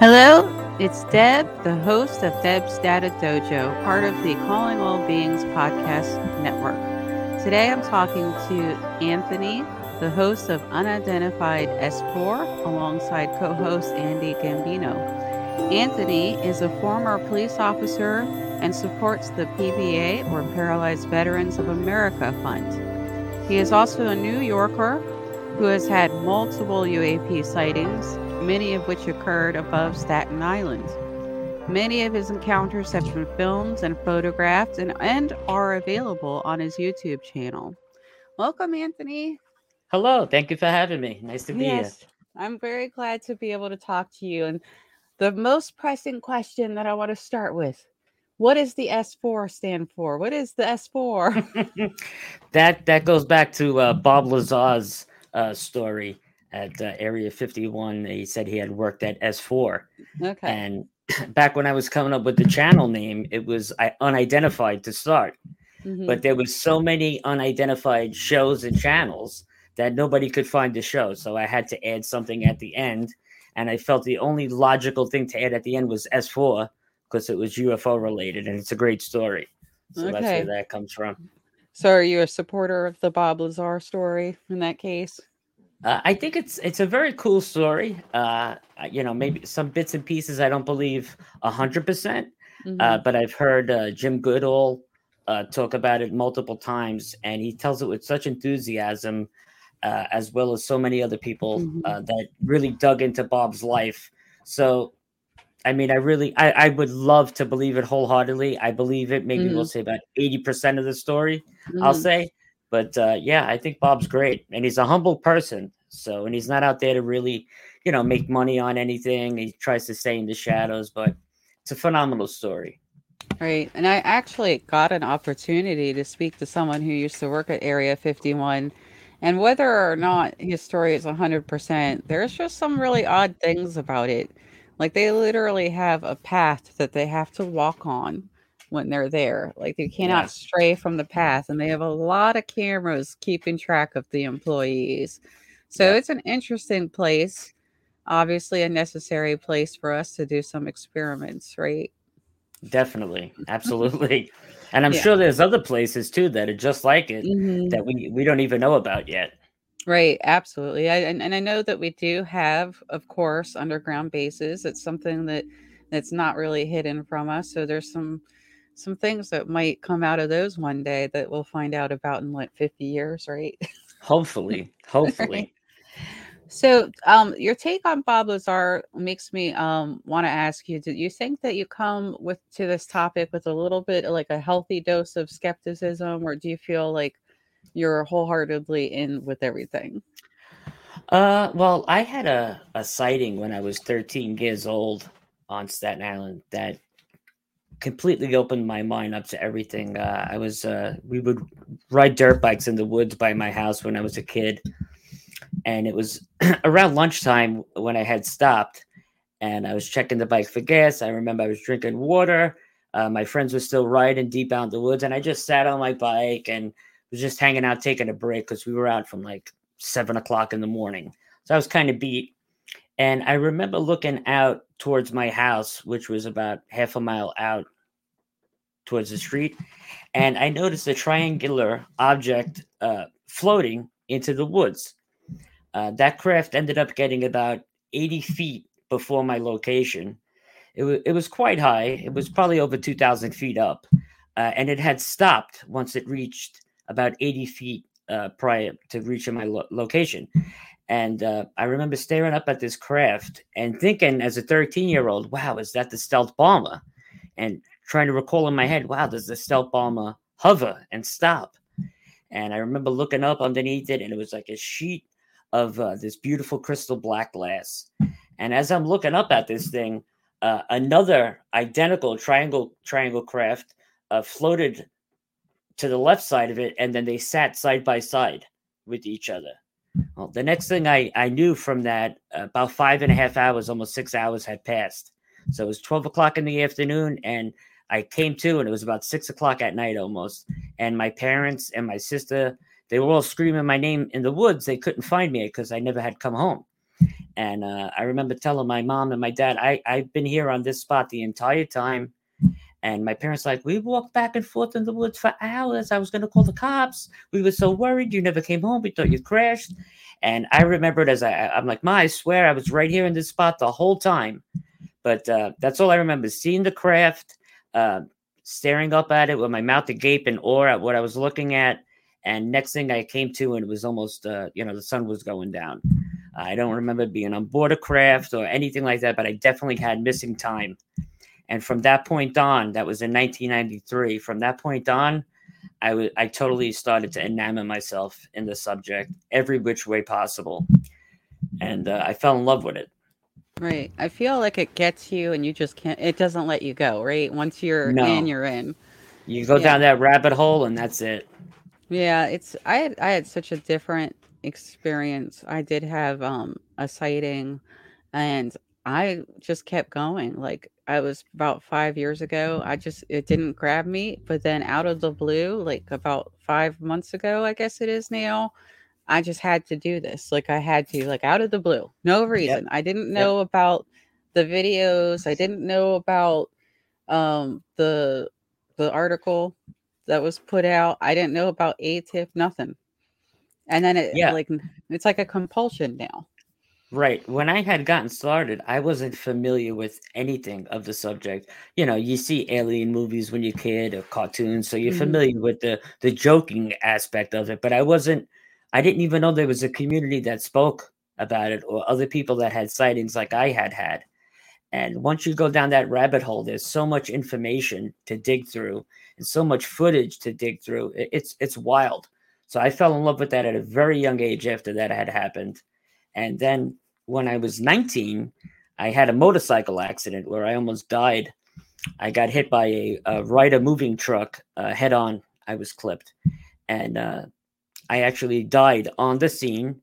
Hello, it's Deb, the host of Deb's Data Dojo, part of the Calling All Beings podcast network. Today I'm talking to Anthony, the host of Unidentified S4, alongside co host Andy Gambino. Anthony is a former police officer and supports the PVA, or Paralyzed Veterans of America Fund. He is also a New Yorker who has had multiple UAP sightings, many of which occurred above Staten Island. Many of his encounters have been filmed and photographed and, and are available on his YouTube channel. Welcome, Anthony. Hello, thank you for having me. Nice to be yes, here. I'm very glad to be able to talk to you. And the most pressing question that I want to start with what does the S4 stand for? What is the S4? that that goes back to uh, Bob Lazar's uh, story at uh, Area 51. He said he had worked at S4. Okay. And back when I was coming up with the channel name, it was unidentified to start. Mm-hmm. But there was so many unidentified shows and channels that nobody could find the show. So I had to add something at the end. And I felt the only logical thing to add at the end was S4 because it was UFO related and it's a great story. So okay. that's where that comes from. So are you a supporter of the Bob Lazar story in that case? Uh, I think it's it's a very cool story. Uh, you know, maybe some bits and pieces I don't believe a hundred percent, uh, mm-hmm. but I've heard uh, Jim Goodall uh, talk about it multiple times, and he tells it with such enthusiasm, uh, as well as so many other people mm-hmm. that really dug into Bob's life. So, I mean, I really, I, I would love to believe it wholeheartedly. I believe it. Maybe mm-hmm. we'll say about eighty percent of the story. I'll mm-hmm. say, but uh, yeah, I think Bob's great, and he's a humble person. So, and he's not out there to really, you know, make money on anything. He tries to stay in the shadows, but it's a phenomenal story. Right, and I actually got an opportunity to speak to someone who used to work at Area 51. And whether or not his story is 100%, there's just some really odd things about it. Like they literally have a path that they have to walk on when they're there. Like they cannot yeah. stray from the path, and they have a lot of cameras keeping track of the employees. So yeah. it's an interesting place. Obviously, a necessary place for us to do some experiments, right? Definitely, absolutely. and I'm yeah. sure there's other places too that are just like it mm-hmm. that we we don't even know about yet. Right, absolutely. I, and, and I know that we do have, of course, underground bases. It's something that that's not really hidden from us. So there's some some things that might come out of those one day that we'll find out about in like 50 years, right? Hopefully, hopefully. So, um, your take on Bob Lazar makes me um want to ask you: Do you think that you come with to this topic with a little bit like a healthy dose of skepticism, or do you feel like you're wholeheartedly in with everything? Uh, well, I had a a sighting when I was 13 years old on Staten Island that completely opened my mind up to everything. Uh, I was uh, we would ride dirt bikes in the woods by my house when I was a kid, and it was around lunchtime when I had stopped, and I was checking the bike for gas. I remember I was drinking water. Uh, my friends were still riding deep out in the woods, and I just sat on my bike and was just hanging out, taking a break because we were out from like seven o'clock in the morning. So I was kind of beat. And I remember looking out towards my house, which was about half a mile out towards the street. And I noticed a triangular object uh, floating into the woods. Uh, that craft ended up getting about 80 feet before my location. It, w- it was quite high, it was probably over 2,000 feet up. Uh, and it had stopped once it reached about 80 feet uh, prior to reaching my lo- location. And uh, I remember staring up at this craft and thinking, as a 13 year old, wow, is that the stealth bomber? And trying to recall in my head, wow, does the stealth bomber hover and stop? And I remember looking up underneath it, and it was like a sheet of uh, this beautiful crystal black glass. And as I'm looking up at this thing, uh, another identical triangle triangle craft uh, floated to the left side of it, and then they sat side by side with each other. Well, the next thing I, I knew from that, about five and a half hours, almost six hours had passed. So it was 12 o'clock in the afternoon, and I came to, and it was about six o'clock at night almost. And my parents and my sister, they were all screaming my name in the woods. They couldn't find me because I never had come home. And uh, I remember telling my mom and my dad, I, I've been here on this spot the entire time. And my parents like, we walked back and forth in the woods for hours. I was going to call the cops. We were so worried. You never came home. We thought you crashed. And I remembered as I, I'm like, Ma, I swear I was right here in this spot the whole time. But uh, that's all I remember seeing the craft, uh, staring up at it with my mouth agape in awe at what I was looking at. And next thing I came to, and it was almost, uh, you know, the sun was going down. I don't remember being on board a craft or anything like that, but I definitely had missing time. And from that point on, that was in 1993. From that point on, I was I totally started to enamor myself in the subject every which way possible, and uh, I fell in love with it. Right. I feel like it gets you, and you just can't. It doesn't let you go. Right. Once you're no. in, you're in. You go yeah. down that rabbit hole, and that's it. Yeah, it's I had I had such a different experience. I did have um a sighting, and I just kept going. Like I was about five years ago. I just it didn't grab me, but then out of the blue, like about five months ago, I guess it is now. I just had to do this. Like I had to, like out of the blue, no reason. Yep. I didn't know yep. about the videos. I didn't know about um the the article that was put out. I didn't know about AATIP, nothing. And then it yeah. like it's like a compulsion now. Right. When I had gotten started, I wasn't familiar with anything of the subject. You know, you see alien movies when you're a kid or cartoons, so you're mm-hmm. familiar with the the joking aspect of it. But I wasn't. I didn't even know there was a community that spoke about it or other people that had sightings like I had had. And once you go down that rabbit hole, there's so much information to dig through and so much footage to dig through. It's it's wild. So I fell in love with that at a very young age after that had happened and then when I was 19, I had a motorcycle accident where I almost died. I got hit by a, a Ryder moving truck uh, head on. I was clipped. And uh, I actually died on the scene.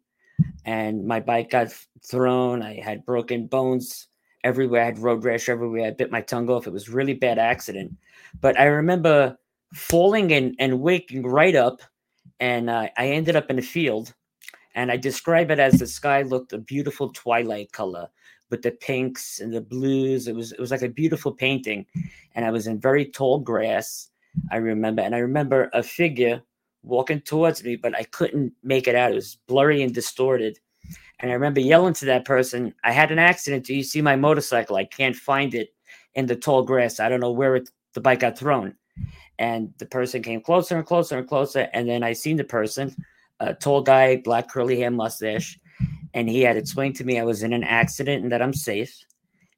And my bike got thrown. I had broken bones everywhere. I had road rash everywhere. I bit my tongue off. It was really bad accident. But I remember falling and, and waking right up. And uh, I ended up in a field and I describe it as the sky looked a beautiful twilight color with the pinks and the blues. It was it was like a beautiful painting, and I was in very tall grass. I remember, and I remember a figure walking towards me, but I couldn't make it out. It was blurry and distorted. And I remember yelling to that person, "I had an accident. Do you see my motorcycle? I can't find it in the tall grass. I don't know where it, the bike got thrown." And the person came closer and closer and closer, and then I seen the person a tall guy, black curly hair mustache, and he had explained to me I was in an accident and that I'm safe.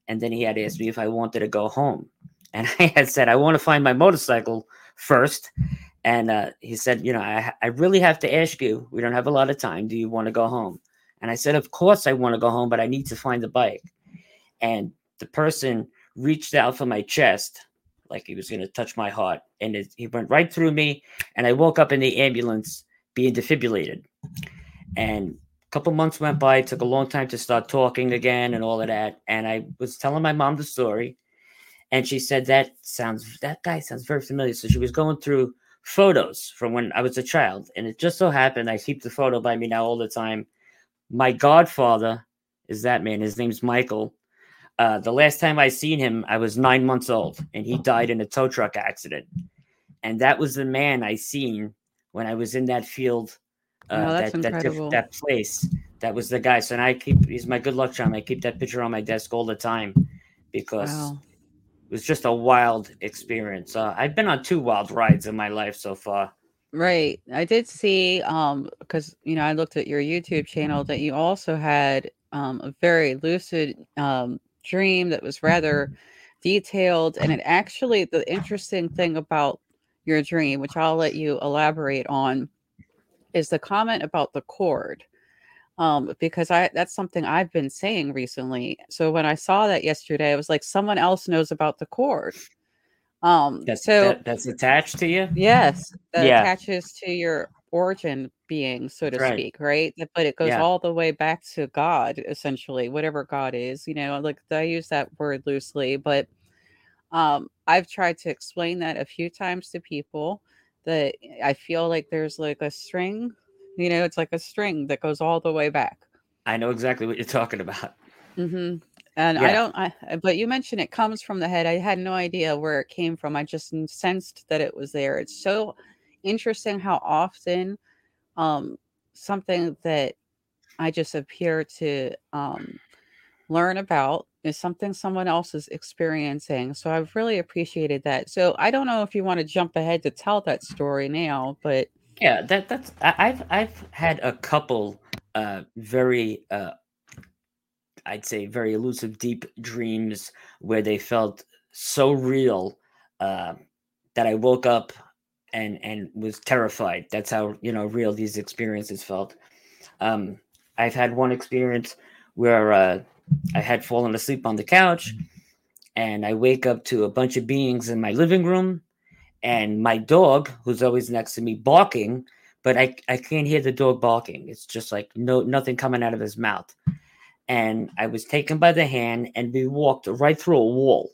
And then he had asked me if I wanted to go home, and I had said I want to find my motorcycle first. And uh, he said, you know, I, I really have to ask you. We don't have a lot of time. Do you want to go home? And I said, of course I want to go home, but I need to find the bike. And the person reached out for my chest like he was going to touch my heart. And it, he went right through me. And I woke up in the ambulance being defibrillated. And a couple months went by. It took a long time to start talking again and all of that. And I was telling my mom the story, and she said that sounds that guy sounds very familiar. So she was going through photos from when I was a child, and it just so happened I keep the photo by me now all the time. My godfather is that man. His name's Michael. Uh, the last time I seen him, I was nine months old, and he died in a tow truck accident. And that was the man I seen when I was in that field, uh, oh, that that, that place. That was the guy. So and I keep he's my good luck charm. I keep that picture on my desk all the time because wow. it was just a wild experience. Uh, I've been on two wild rides in my life so far. Right. I did see um because you know I looked at your YouTube channel that you also had um a very lucid um dream that was rather detailed and it actually the interesting thing about your dream, which I'll let you elaborate on, is the comment about the cord. Um, because I that's something I've been saying recently. So when I saw that yesterday, I was like, someone else knows about the cord. Um, that's, so that, that's attached to you. Yes, that yeah. attaches to your origin being, so to right. speak, right? But it goes yeah. all the way back to God, essentially, whatever God is. You know, like I use that word loosely, but um, I've tried to explain that a few times to people that I feel like there's like a string, you know, it's like a string that goes all the way back. I know exactly what you're talking about. Mm-hmm. And I don't, I, but you mentioned it comes from the head. I had no idea where it came from. I just sensed that it was there. It's so interesting how often um, something that I just appear to um, learn about is something someone else is experiencing. So I've really appreciated that. So I don't know if you want to jump ahead to tell that story now, but Yeah, that that's I've I've had a couple uh very uh I'd say very elusive deep dreams where they felt so real uh, that I woke up and and was terrified. That's how you know real these experiences felt. Um, I've had one experience where uh, I had fallen asleep on the couch, and I wake up to a bunch of beings in my living room, and my dog, who's always next to me, barking, but I I can't hear the dog barking. It's just like no nothing coming out of his mouth. And I was taken by the hand, and we walked right through a wall.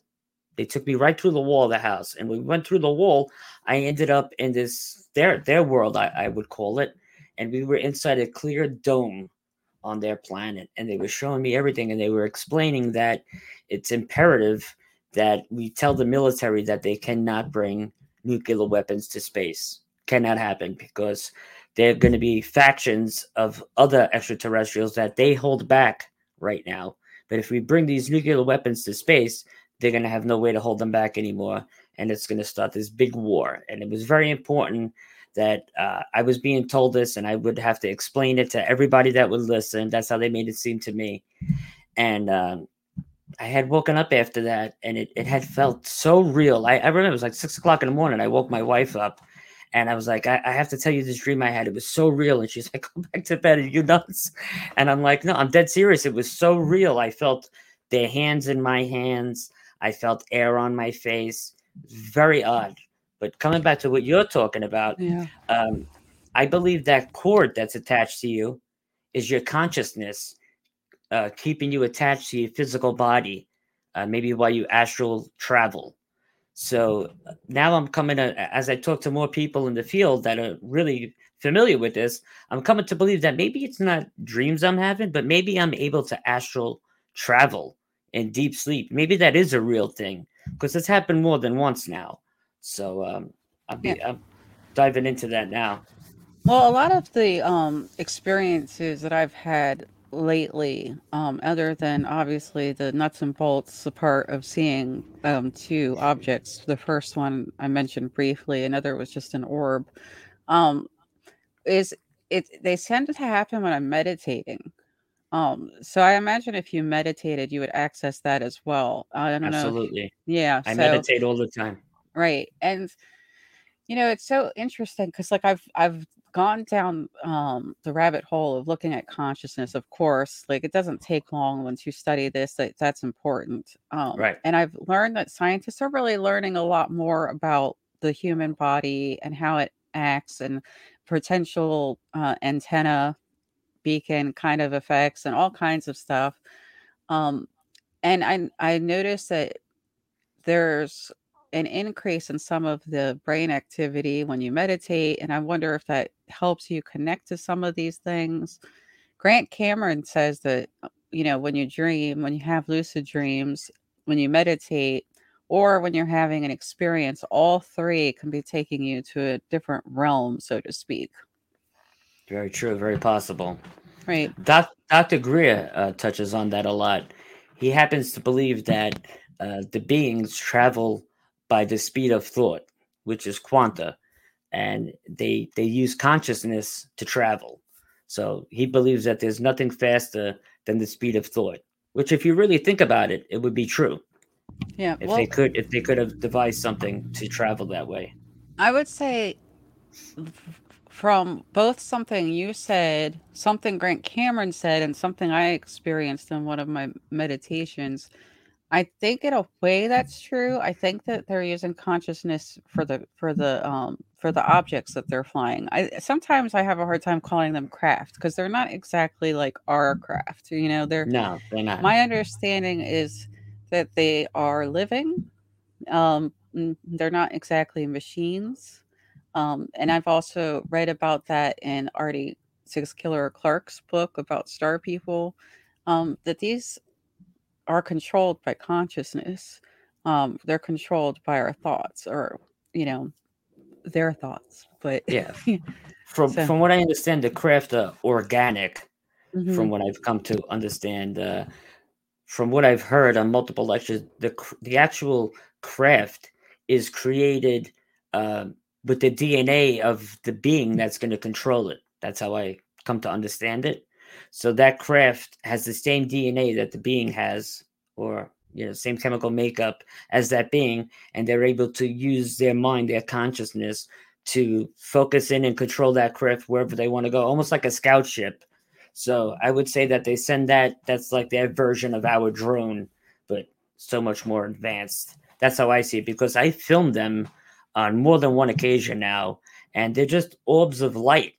They took me right through the wall of the house, and we went through the wall. I ended up in this their their world, I, I would call it, and we were inside a clear dome on their planet, and they were showing me everything, and they were explaining that it's imperative that we tell the military that they cannot bring nuclear weapons to space. Cannot happen because there are going to be factions of other extraterrestrials that they hold back right now. But if we bring these nuclear weapons to space, they're going to have no way to hold them back anymore. And it's going to start this big war. And it was very important that uh, I was being told this and I would have to explain it to everybody that would listen. That's how they made it seem to me. And um, I had woken up after that and it, it had felt so real. I, I remember it was like six o'clock in the morning. I woke my wife up and I was like, I, I have to tell you this dream I had. It was so real. And she's like, Go back to bed. Are you nuts? And I'm like, No, I'm dead serious. It was so real. I felt their hands in my hands. I felt air on my face. Very odd. But coming back to what you're talking about, yeah. um, I believe that cord that's attached to you is your consciousness uh, keeping you attached to your physical body, uh, maybe while you astral travel. So now I'm coming to, as I talk to more people in the field that are really familiar with this, I'm coming to believe that maybe it's not dreams I'm having, but maybe I'm able to astral travel in deep sleep. Maybe that is a real thing because it's happened more than once now. So um, I'll be I'm diving into that now. Well, a lot of the um, experiences that I've had lately, um, other than obviously the nuts and bolts, the part of seeing um, two objects. The first one I mentioned briefly, another was just an orb. Um, is it? They tend to happen when I'm meditating. Um, so I imagine if you meditated, you would access that as well. I don't know. Absolutely. yeah. I so meditate all the time. right, and you know it's so interesting because like i've i've gone down um the rabbit hole of looking at consciousness of course like it doesn't take long once you study this that that's important um Right. and i've learned that scientists are really learning a lot more about the human body and how it acts and potential uh, antenna beacon kind of effects and all kinds of stuff um and i i noticed that there's an increase in some of the brain activity when you meditate and i wonder if that helps you connect to some of these things. Grant cameron says that uh, you know when you dream when you have lucid dreams when you meditate or when you're having an experience all three can be taking you to a different realm so to speak Very true. Very possible. right Doc, Dr. Greer uh, touches on that a lot. He happens to believe that uh, the beings travel by the speed of thought, which is quanta, and they they use consciousness to travel. So he believes that there's nothing faster than the speed of thought. Which, if you really think about it, it would be true. yeah If well they could, if they could have devised something to travel that way. I would say from both something you said, something Grant Cameron said, and something I experienced in one of my meditations. I think in a way that's true. I think that they're using consciousness for the for the um for the objects that they're flying. I sometimes I have a hard time calling them craft because they're not exactly like our craft. You know, they're No, they're not. my understanding is that they are living. Um, they're not exactly machines. Um, and I've also read about that in Artie Six Killer Clark's book about star people, um, that these are controlled by consciousness. Um, they're controlled by our thoughts, or you know, their thoughts. But yeah, from so. from what I understand, the craft are organic. Mm-hmm. From what I've come to understand, uh, from what I've heard on multiple lectures, the the actual craft is created uh, with the DNA of the being mm. that's going to control it. That's how I come to understand it. So that craft has the same DNA that the being has, or you know, same chemical makeup as that being, and they're able to use their mind, their consciousness, to focus in and control that craft wherever they want to go, almost like a scout ship. So I would say that they send that. That's like their version of our drone, but so much more advanced. That's how I see it because I filmed them on more than one occasion now, and they're just orbs of light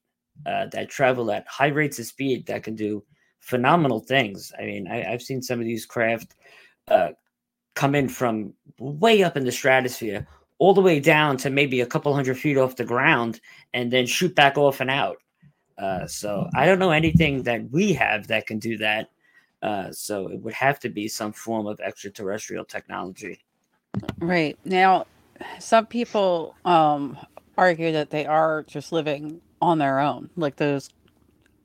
uh, that travel at high rates of speed that can do phenomenal things. I mean, I, have seen some of these craft uh, come in from way up in the stratosphere all the way down to maybe a couple hundred feet off the ground and then shoot back off and out. Uh, so I don't know anything that we have that can do that. Uh, so it would have to be some form of extraterrestrial technology. Right now, some people um, argue that they are just living on their own, like those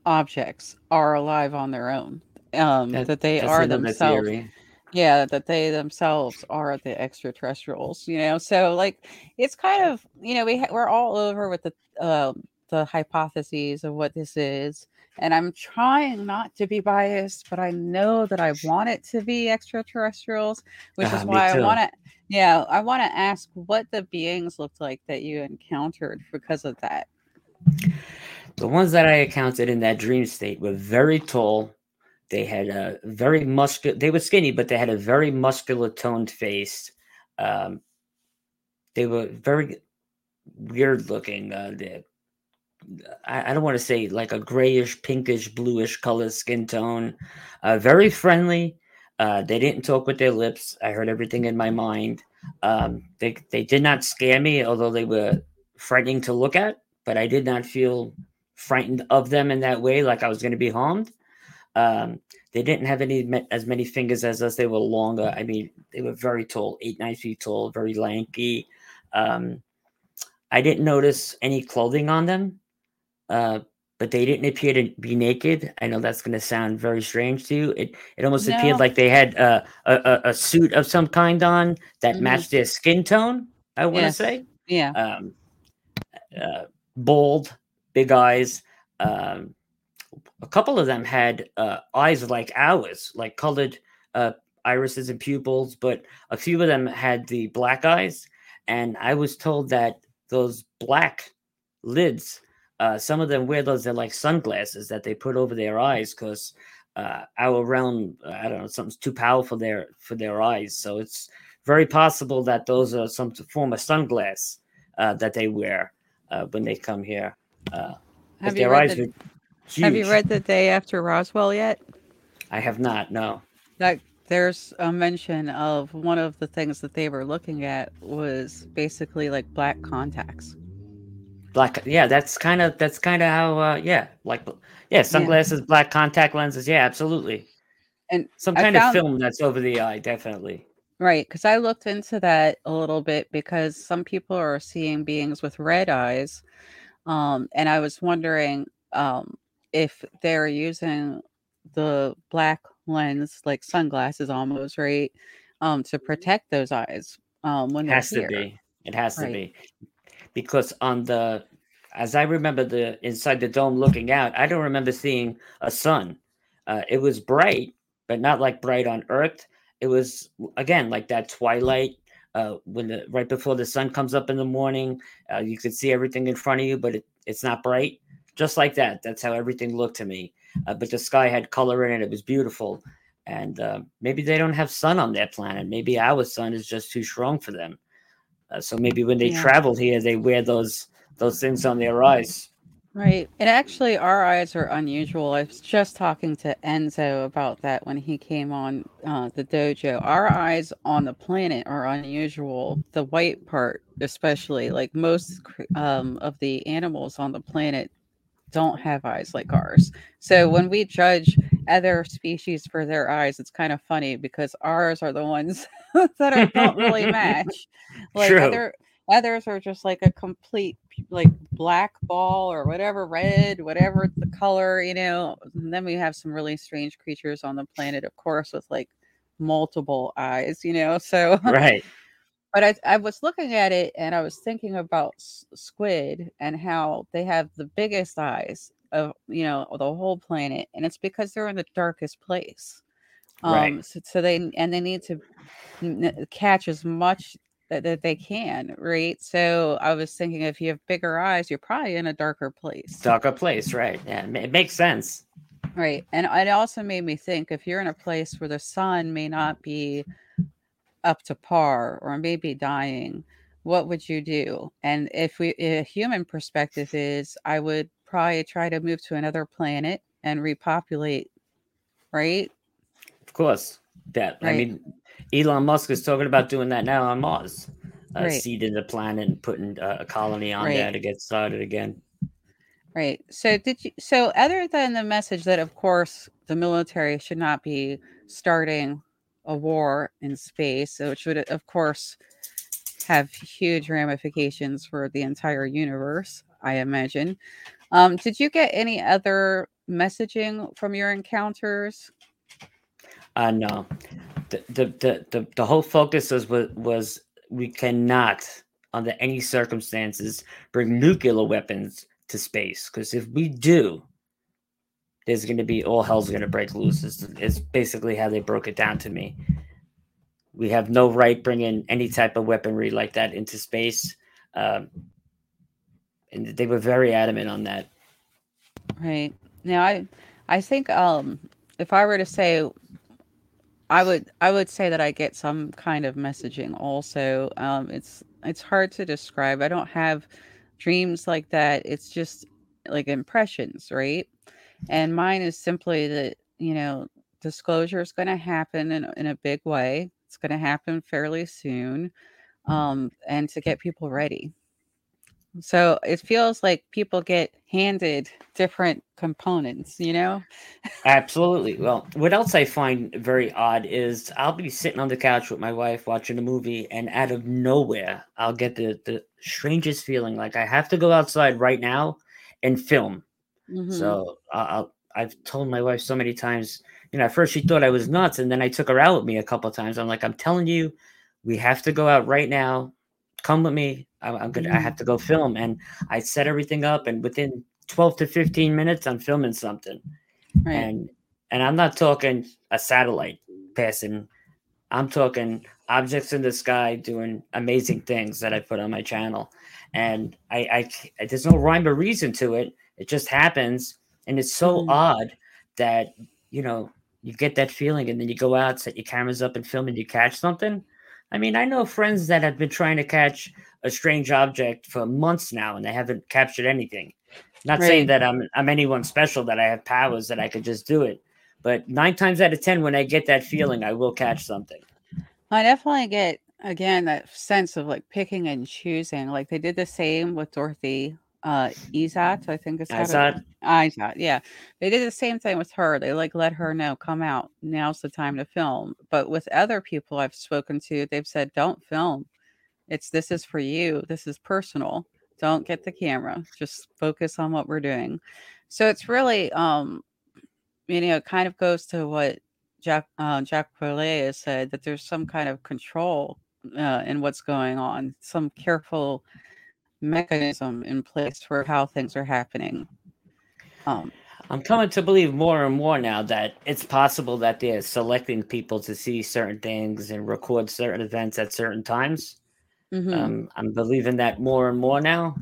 objects are alive on their own. Um, that, that they are themselves. Theory. Yeah, that they themselves are the extraterrestrials. You know, so like it's kind of you know we ha- we're all over with the uh, the hypotheses of what this is, and I'm trying not to be biased, but I know that I want it to be extraterrestrials, which uh, is why I want to. Yeah, I want to ask what the beings looked like that you encountered because of that. The ones that I encountered in that dream state were very tall. They had a very muscular. They were skinny, but they had a very muscular toned face. Um, they were very weird looking. Uh, I, I don't want to say like a grayish, pinkish, bluish color skin tone. Uh, very friendly. Uh, they didn't talk with their lips. I heard everything in my mind. Um, they they did not scare me, although they were frightening to look at. But I did not feel frightened of them in that way, like I was going to be harmed. Um, they didn't have any as many fingers as us. They were longer. I mean, they were very tall, eight nine feet tall, very lanky. Um, I didn't notice any clothing on them. Uh, but they didn't appear to be naked. I know that's going to sound very strange to you. It it almost no. appeared like they had uh, a, a suit of some kind on that mm-hmm. matched their skin tone. I want to yes. say, yeah, um, uh, bold, big eyes. Um, a couple of them had uh, eyes like ours, like colored uh, irises and pupils, but a few of them had the black eyes. And I was told that those black lids uh, some of them wear those they're like sunglasses that they put over their eyes because uh, our realm I don't know something's too powerful there for their eyes. So it's very possible that those are some form of sunglass uh, that they wear uh, when they come here. Uh, have you, read the, have you read the day after Roswell yet? I have not. No. That there's a mention of one of the things that they were looking at was basically like black contacts black yeah that's kind of that's kind of how uh yeah like yeah sunglasses yeah. black contact lenses yeah absolutely. And some kind found, of film that's over the eye definitely. Right because i looked into that a little bit because some people are seeing beings with red eyes um and i was wondering um if they're using the black lens like sunglasses almost right um to protect those eyes um when it has to be. It has right. to be because on the as I remember the inside the dome looking out, I don't remember seeing a sun. Uh, it was bright, but not like bright on Earth. It was again like that twilight uh, when the right before the sun comes up in the morning. Uh, you could see everything in front of you, but it, it's not bright. Just like that. That's how everything looked to me. Uh, but the sky had color in it. It was beautiful. And uh, maybe they don't have sun on their planet. Maybe our sun is just too strong for them. Uh, so maybe when they yeah. travel here, they wear those those things on their eyes. Right. And actually, our eyes are unusual. I was just talking to Enzo about that when he came on uh, the dojo. Our eyes on the planet are unusual. The white part, especially, like most um, of the animals on the planet, don't have eyes like ours. So when we judge other species for their eyes, it's kind of funny because ours are the ones that are, don't really match. Like True. other others are just like a complete like black ball or whatever, red, whatever the color, you know. And then we have some really strange creatures on the planet, of course, with like multiple eyes, you know. So right. but I, I was looking at it and I was thinking about squid and how they have the biggest eyes of you know the whole planet, and it's because they're in the darkest place. Um, Right. so, so they and they need to n- catch as much that, that they can, right? So I was thinking if you have bigger eyes, you're probably in a darker place, Darker place, right? Yeah, it it makes sense. right? And it also made me think if you're in a place where the sun may not be up to par or maybe dying, what would you do? And if we a human perspective is I would probably try to move to another planet and repopulate, right? Of course. That I mean, Elon Musk is talking about doing that now on Mars, uh, Right. seeding the planet and putting uh, a colony on Right. there to get started again. Right. So did you so other than the message that of course the military should not be starting a war in space, which would of course have huge ramifications for the entire universe, I imagine. Um, did you get any other messaging from your encounters? Uh, no, the the the the, the whole focus was, was we cannot, under any circumstances, bring nuclear weapons to space because if we do, there's going to be all hell's going to break loose. It's, it's basically how they broke it down to me. We have no right bringing any type of weaponry like that into space, um, and they were very adamant on that. Right. Now I I think um if I were to say I would I would say that I get some kind of messaging also. Um it's it's hard to describe. I don't have dreams like that. It's just like impressions, right? And mine is simply that, you know, disclosure is going to happen in, in a big way. It's going to happen fairly soon. Um and to get people ready. So it feels like people get handed different components, you know? Absolutely. Well, what else I find very odd is I'll be sitting on the couch with my wife watching a movie, and out of nowhere, I'll get the, the strangest feeling like I have to go outside right now and film. Mhm. So I- I'll, I've told my wife so many times, you know, at first she thought I was nuts, and then I took her out with me a couple times. I'm like, I'm telling you, we have to go out right now. Come with me. I'm, I'm gonna. I have to go film, and I set everything up, and within 12 to 15 minutes, I'm filming something right. and and I'm not talking a satellite passing. I'm talking objects in the sky doing amazing things that I put on my channel, and I there's no rhyme or reason to it. It just happens, and it's so Mhm. odd that you know you get that feeling, and then you go out, set your cameras up, and film, and you catch something. I mean, I know friends that have been trying to catch a strange object for months now, and they haven't captured anything. Not saying that I'm I'm anyone special that I have powers that I could just do it, but nine times out of ten, when I get that feeling, I will catch something. I definitely get again that sense of like picking and choosing. Like they did the same with Dorothy uh Izatt, I think it's I how to saw Izatt, yeah. They did the same thing with her. They like let her know, come out. Now's the time to film. But with other people I've spoken to, they've said, Don't film. It's this is for you. This is personal. Don't get the camera. Just focus on what we're doing. So it's really um you know, it kind of goes to what Jack uh, Jack Perlet has said that there's some kind of control uh, in what's going on, some careful mechanism in place for how things are happening. Um, I'm coming to believe more and more now that it's possible that they're selecting people to see certain things and record certain events at certain times. mhm, Um, I'm believing that more and more now.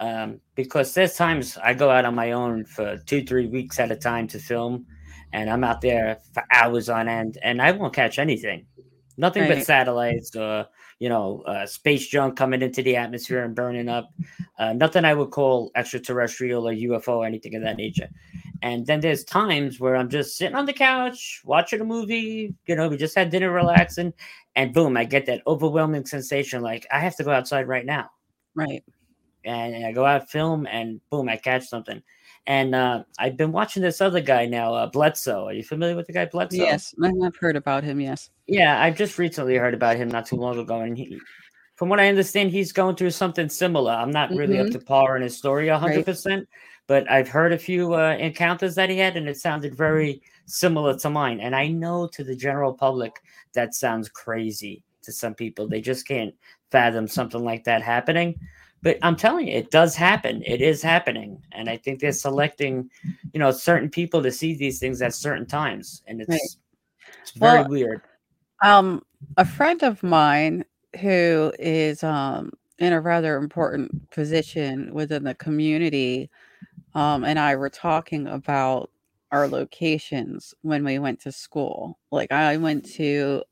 Um, because there's times I go out on my own for two, three weeks at a time to film, and I'm out there for hours on end, and I won't catch anything. Nothing but satellites or you know uh, space junk coming into the atmosphere and burning up. Uh, nothing I would call extraterrestrial or UFO or anything of that nature. And then there's times where I'm just sitting on the couch watching a movie. You know, we just had dinner, relaxing, and boom, I get that overwhelming sensation like I have to go outside right now. right. and I go out film and boom, I catch something. And uh, I've been watching this other guy now, uh, Bledsoe. Are you familiar with the guy Bledsoe? Yes, I've heard about him. Yes. Yeah, I just recently heard about him not too long ago, and he, from what I understand, he's going through something similar. I'm not really mm-hmm. up to par in his story 100, right. percent but I've heard a few uh, encounters that he had, and it sounded very similar to mine. And I know to the general public that sounds crazy to some people; they just can't fathom something like that happening. But I'm telling you, it does happen. It is happening, and I think they're selecting, you know, certain people to see these things at certain times, and it's right. it's very well, weird. Um, a friend of mine who is um in a rather important position within the community um, and I were talking about our locations when we went to school. Like I went to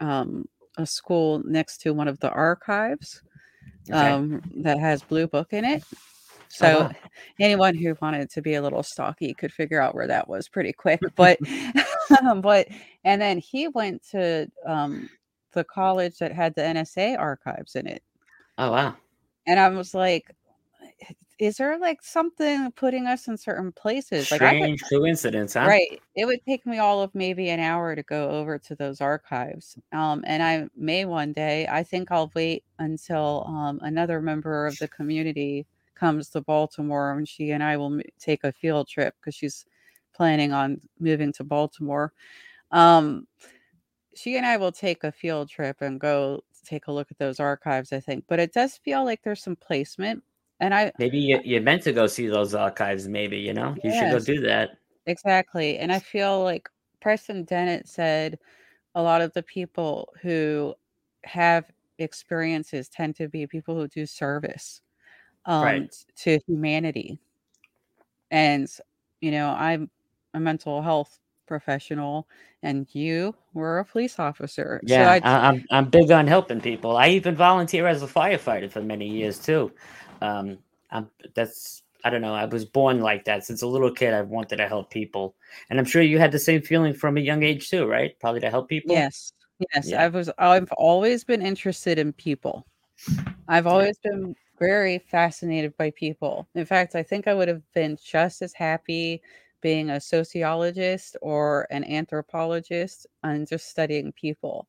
um, a school next to one of the archives okay. um, that has Blue Book in it. So uh-huh. anyone who wanted to be a little stocky could figure out where that was pretty quick. But but and then he went to um, the college that had the NSA archives in it. Oh wow. And I was like, is there like something putting us in certain places? Like Strange coincidence, huh? Right. It would take me all of maybe an hour to go over to those archives. Um, and I may one day, I think I'll wait until um, another member of the community comes to Baltimore and she and I will m- take a field trip because she's planning on moving to Baltimore. Um, she and I will take a field trip and go take a look at those archives, I think. But it does feel like there's some placement and I maybe you, you meant to go see those archives. Maybe you know you yes, should go do that. Exactly, and I feel like Preston Dennett said a lot of the people who have experiences tend to be people who do service um, right. to humanity. And you know, I'm a mental health professional, and you were a police officer. Yeah, so I, I'm I'm big on helping people. I even volunteer as a firefighter for many years too. Um, I'm, that's I don't know. I was born like that since a little kid. I've wanted to help people, and I'm sure you had the same feeling from a young age too, right? Probably to help people. Yes, yes. Yeah. I was. I've always been interested in people. I've always yeah. been very fascinated by people. In fact, I think I would have been just as happy being a sociologist or an anthropologist and just studying people.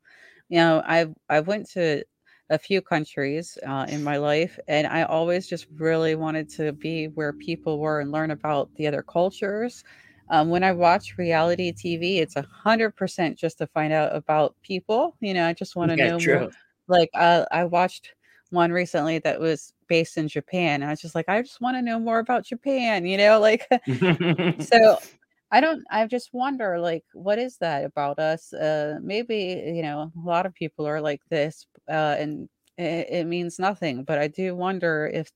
You know, I I went to a few countries uh, in my life, and I always just really wanted to be where people were and learn about the other cultures. Um, when I watch reality TV, it's a hundred percent just to find out about people. You know, I just want to yeah, know true. more. Like uh, I watched one recently that was based in Japan. And I was just like, I just want to know more about Japan, you know, like so I don't I just wonder like what is that about us? Uh maybe, you know, a lot of people are like this uh and it, it means nothing, but I do wonder if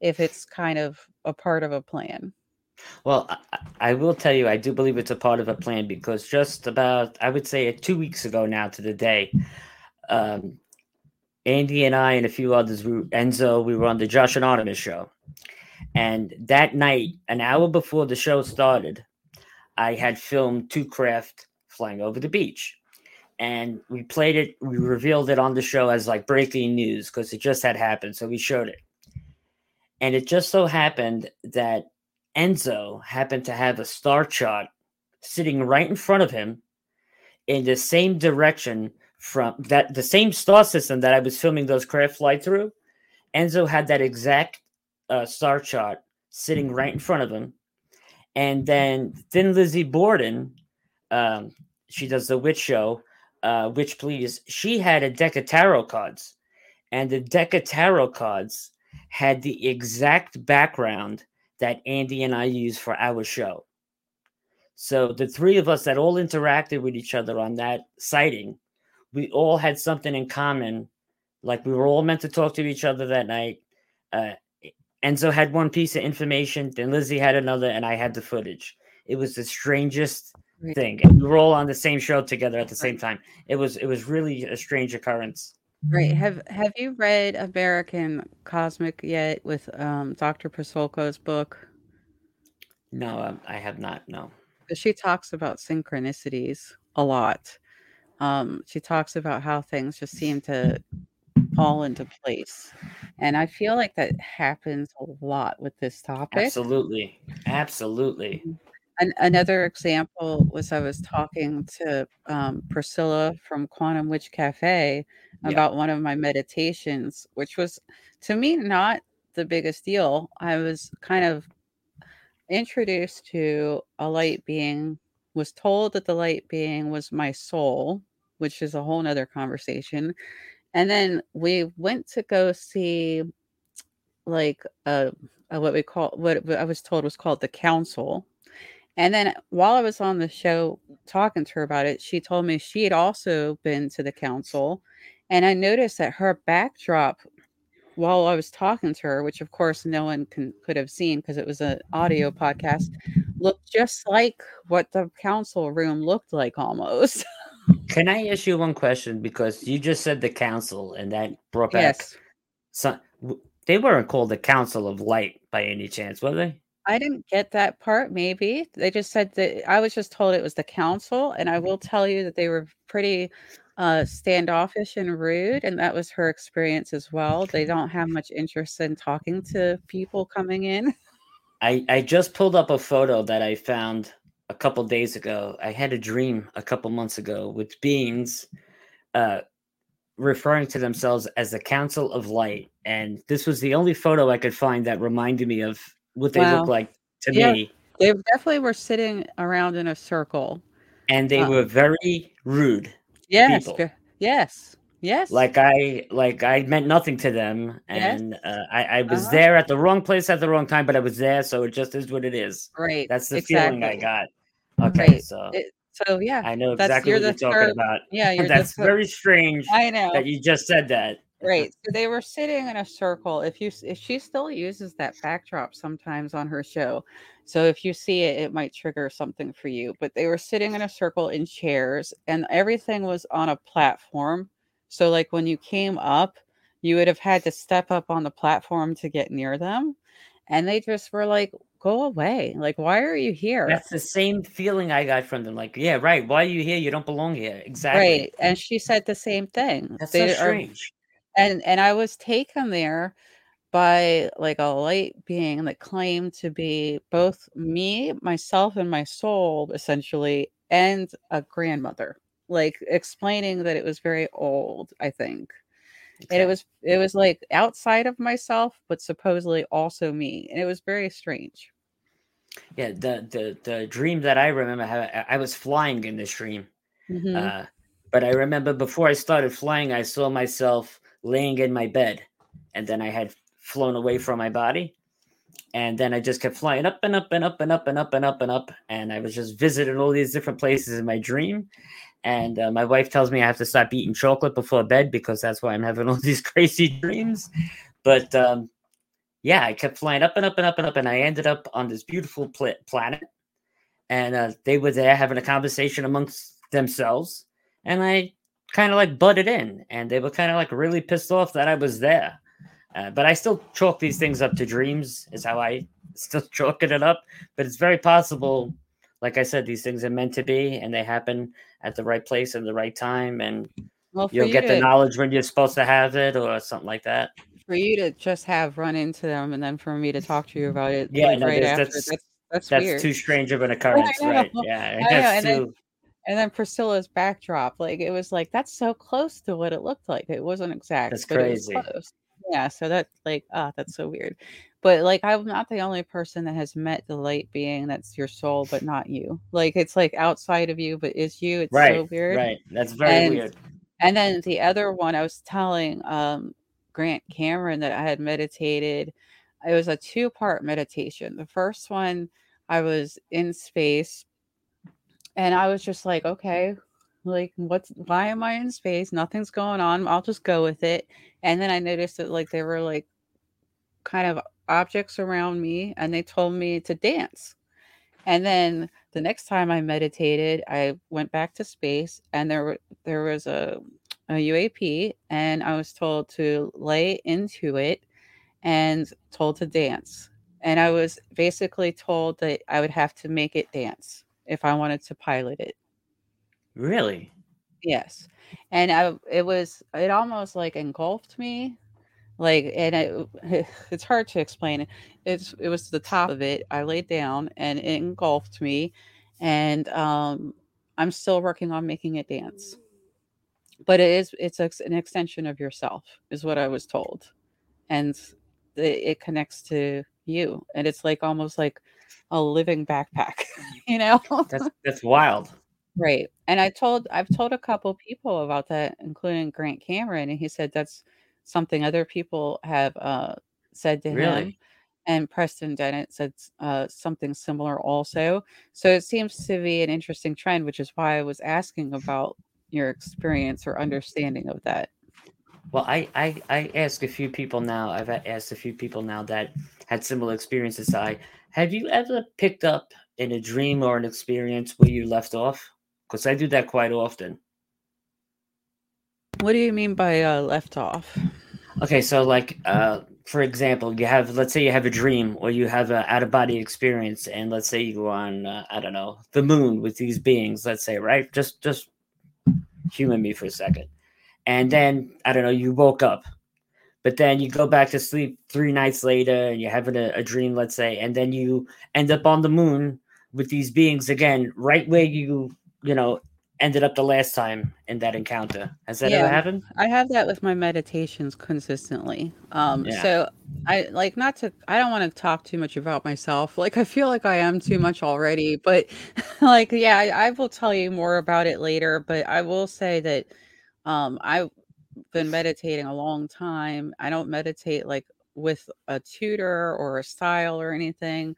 if it's kind of a part of a plan. Well, I, I, will tell you, I do believe it's a part of a plan because just about, I would say, two weeks ago now to the day, um, Andy and I and a few others, we, Enzo, we were on the Josh and Artemis show. And that night, an hour before the show started, I had filmed two craft flying over the beach. And we played it, we revealed it on the show as like breaking news because it just had happened. So we showed it. And it just so happened that Enzo happened to have a star chart sitting right in front of him in the same direction from that the same star system that I was filming those craft fly through. Enzo had that exact uh, star chart sitting right in front of him and then Thin Lizzy Borden, um, she does the witch show, uh, Witch Please. She had a deck of tarot cards, and the deck of tarot cards had the exact background that Andy and I use for our show. So the three of us that all interacted with each other on that sighting, we all had something in common. Like we were all meant to talk to each other that night. Uh, Enzo had one piece of information, then Lizzie had another, and I had the footage. It was the strangest right. thing. And we were all on the same show together at the same time. It was it was really a strange occurrence. Right. Have Have you read American Cosmic yet with um, Dr. Pasulka's book? No, um, I have not. No. She talks about synchronicities a lot. Um, she talks about how things just seem to fall into place. And I feel like that happens a lot with this topic. Absolutely. Absolutely. An- another example was I was talking to um, Priscilla from Quantum Witch Cafe Yeah. about one of my meditations, which was to me not the biggest deal. I was kind of introduced to a light being, was told that the light being was my soul, which is a whole nother conversation. And then we went to go see like a, a what we call what I was told was called the council. And then while I was on the show talking to her about it, she told me she had also been to the council. And I noticed that her backdrop while I was talking to her, which of course no one can could have seen because it was an audio podcast, looked just like what the council room looked like almost. Can I ask you one question? Because you just said the council, and that brought back yes. some. They weren't called the Council of Light by any chance, were they? I didn't get that part, maybe. They just said that I was just told it was the council, and I will tell you that they were pretty uh standoffish and rude, and that was her experience as well. They don't have much interest in talking to people coming in. I I just pulled up a photo that I found a couple days ago. I had a dream a couple months ago with beings uh referring to themselves as the Council of Light and this was the only photo I could find that reminded me of what they Wow. look like to Yeah. me They definitely were sitting around in a circle. and they Uh, were very rude. Yes, People. yes, yes. Like I like I meant nothing to them Yes. and uh, I I was Uh-huh. there at the wrong place at the wrong time but I was there so it just is what it is. right. That's the feeling I got. Okay, Right. so It- so yeah, I know exactly you're what you're the talking third- about. yeah, That's very strange I know. that you just said that. Right. So they were sitting in a circle. If you if she still uses that backdrop sometimes on her show. So if you see it, it might trigger something for you. But they were sitting in a circle in chairs and everything was on a platform. So like when you came up, you would have had to step up on the platform to get near them. And they just were like, go away. Like, why are you here? That's the same feeling I got from them. Like, yeah, right. Why are you here? You don't belong here. Exactly. Right. And she said the same thing. That's They so are strange. And and I was taken there by like a light being that claimed to be both me, myself, and my soul, essentially, and a grandmother, like explaining that it was very old, I think. And it was it was like outside of myself, but supposedly also me. And it was very strange. yeah. The the the dream that I remember, I- I was flying in this dream. Mhm. Uh, but I remember before I started flying, I saw myself laying in my bed, and then I had flown away from my body, and then I just kept flying up and up and up and up and up and up and up, and I was just visiting all these different places in my dream. And uh, my wife tells me I have to stop eating chocolate before bed because that's why I'm having all these crazy dreams. But um, yeah, I kept flying up and up and up and up, and I ended up on this beautiful pla- planet. And uh, they were there having a conversation amongst themselves, and I kind of like butted in, and they were kind of like really pissed off that I was there. Uh, but I still chalk these things up to dreams, is how I still chalking it up. But it's very possible, like I said, these things are meant to be, and they happen at the right place and the right time, and Well, you'll you get the to knowledge when you're supposed to have it, or something like that. for you to just have run into them and then for me to talk to you about it Yeah, like no, right after that's- that's that's, That's too strange of an occurrence, right? Yeah, that's too. And then Priscilla's backdrop, like it was like that's so close to what it looked like. It wasn't exact, That's but it was crazy. close. Yeah, so that like ah, that's so weird. But like I'm not the only person that has met the light being that's your soul, but not you. Like it's like outside of you, but is you. It's Right, so weird. right. That's very And- weird. And then the other one, I was telling um, Grant Cameron that I had meditated. It was a two part meditation. The first one, I was in space and I was just like, okay, like, what's why am I in space? Nothing's going on. I'll just go with it. And then I noticed that, like, there were like kind of objects around me and they told me to dance. And then the next time I meditated, I went back to space and there were there was a a UAP and I was told to lay into it and told to dance. And I was basically told that I would have to make it dance if I wanted to pilot it. Really? Yes. And I it was it almost like engulfed me. Like and it it's hard to explain. It's it was the top of it. I laid down and it engulfed me and um I'm still working on making it dance. But it is it's an extension of yourself is what I was told. And it, it connects to you and it's like almost like a living backpack, you know? that's that's wild. Right. And I told I've told a couple people about that, including Grant Cameron, and he said that's something other people have uh, said to Really? him. And Preston Dennett said uh, something similar also. So it seems to be an interesting trend, which is why I was asking about your experience or understanding of that. Well, I, I I ask a few people now. I've asked a few people now that had similar experiences. I have you ever picked up in a dream or an experience where you left off? Because I do that quite often. What do you mean by uh, left off? Okay, so like uh, for example, you have let's say you have a dream or you have an out of body experience, and let's say you go on uh, I don't know the moon with these beings. Let's say right, just just human me for a second, and then I don't know you woke up, but then you go back to sleep three nights later, and you're having a, a dream, let's say, and then you end up on the moon with these beings again, right where you you know ended up the last time in that encounter. Has that Yeah. ever happened? I have that with my meditations consistently. Um, Yeah. so I like not to, I don't want to talk too much about myself. Like, I feel like I am too much already, but like, yeah, I, I will tell you more about it later. But I will say that um, I've been meditating a long time. I don't meditate like with a tutor or a style or anything.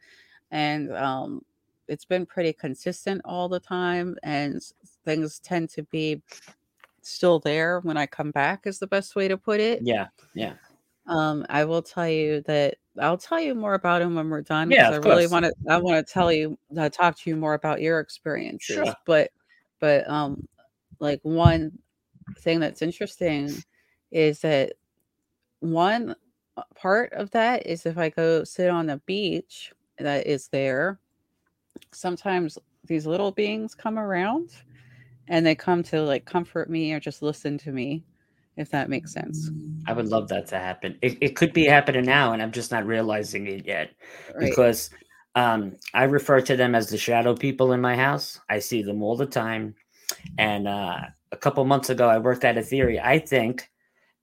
And um, it's been pretty consistent all the time. And things tend to be still there when I come back is the best way to put it. Yeah, yeah. Um, I will tell you that I'll tell you more about him when we're done Yeah, because I of really want to. I want to tell you, uh, talk to you more about your experiences. Sure. But, but um, like one thing that's interesting is that one uh, part of that is if I go sit on the beach that is there, sometimes these little beings come around and they come to like comfort me or just listen to me, if that makes sense. I would love that to happen. It, it could be happening now, and I'm just not realizing it yet Right. because um, I refer to them as the shadow people in my house. I see them all the time. And uh, a couple months ago, I worked out a theory. I think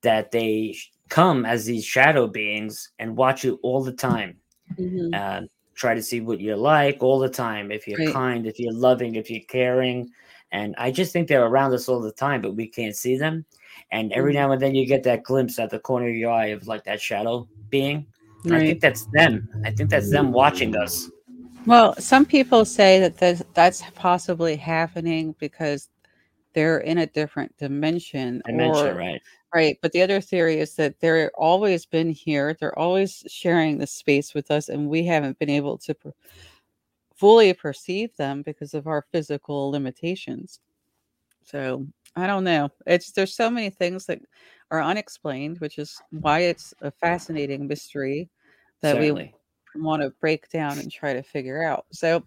that they come as these shadow beings and watch you all the time. Mhm. Uh, try to see what you're like all the time. If you're Right. kind, if you're loving, if you're caring. And I just think they're around us all the time, but we can't see them. And every Mhm. now and then you get that glimpse at the corner of your eye of like that shadow being. And I think that's them. I think that's them watching us. Well, some people say that that's, that's possibly happening because they're in a different dimension. Dimension, or, right? Right. But the other theory is that they're always been here. They're always sharing the space with us, and we haven't been able to per- fully perceive them because of our physical limitations. So I don't know. It's there's so many things that are unexplained, which is why it's a fascinating mystery that we Certainly. Want to break down and try to figure out. So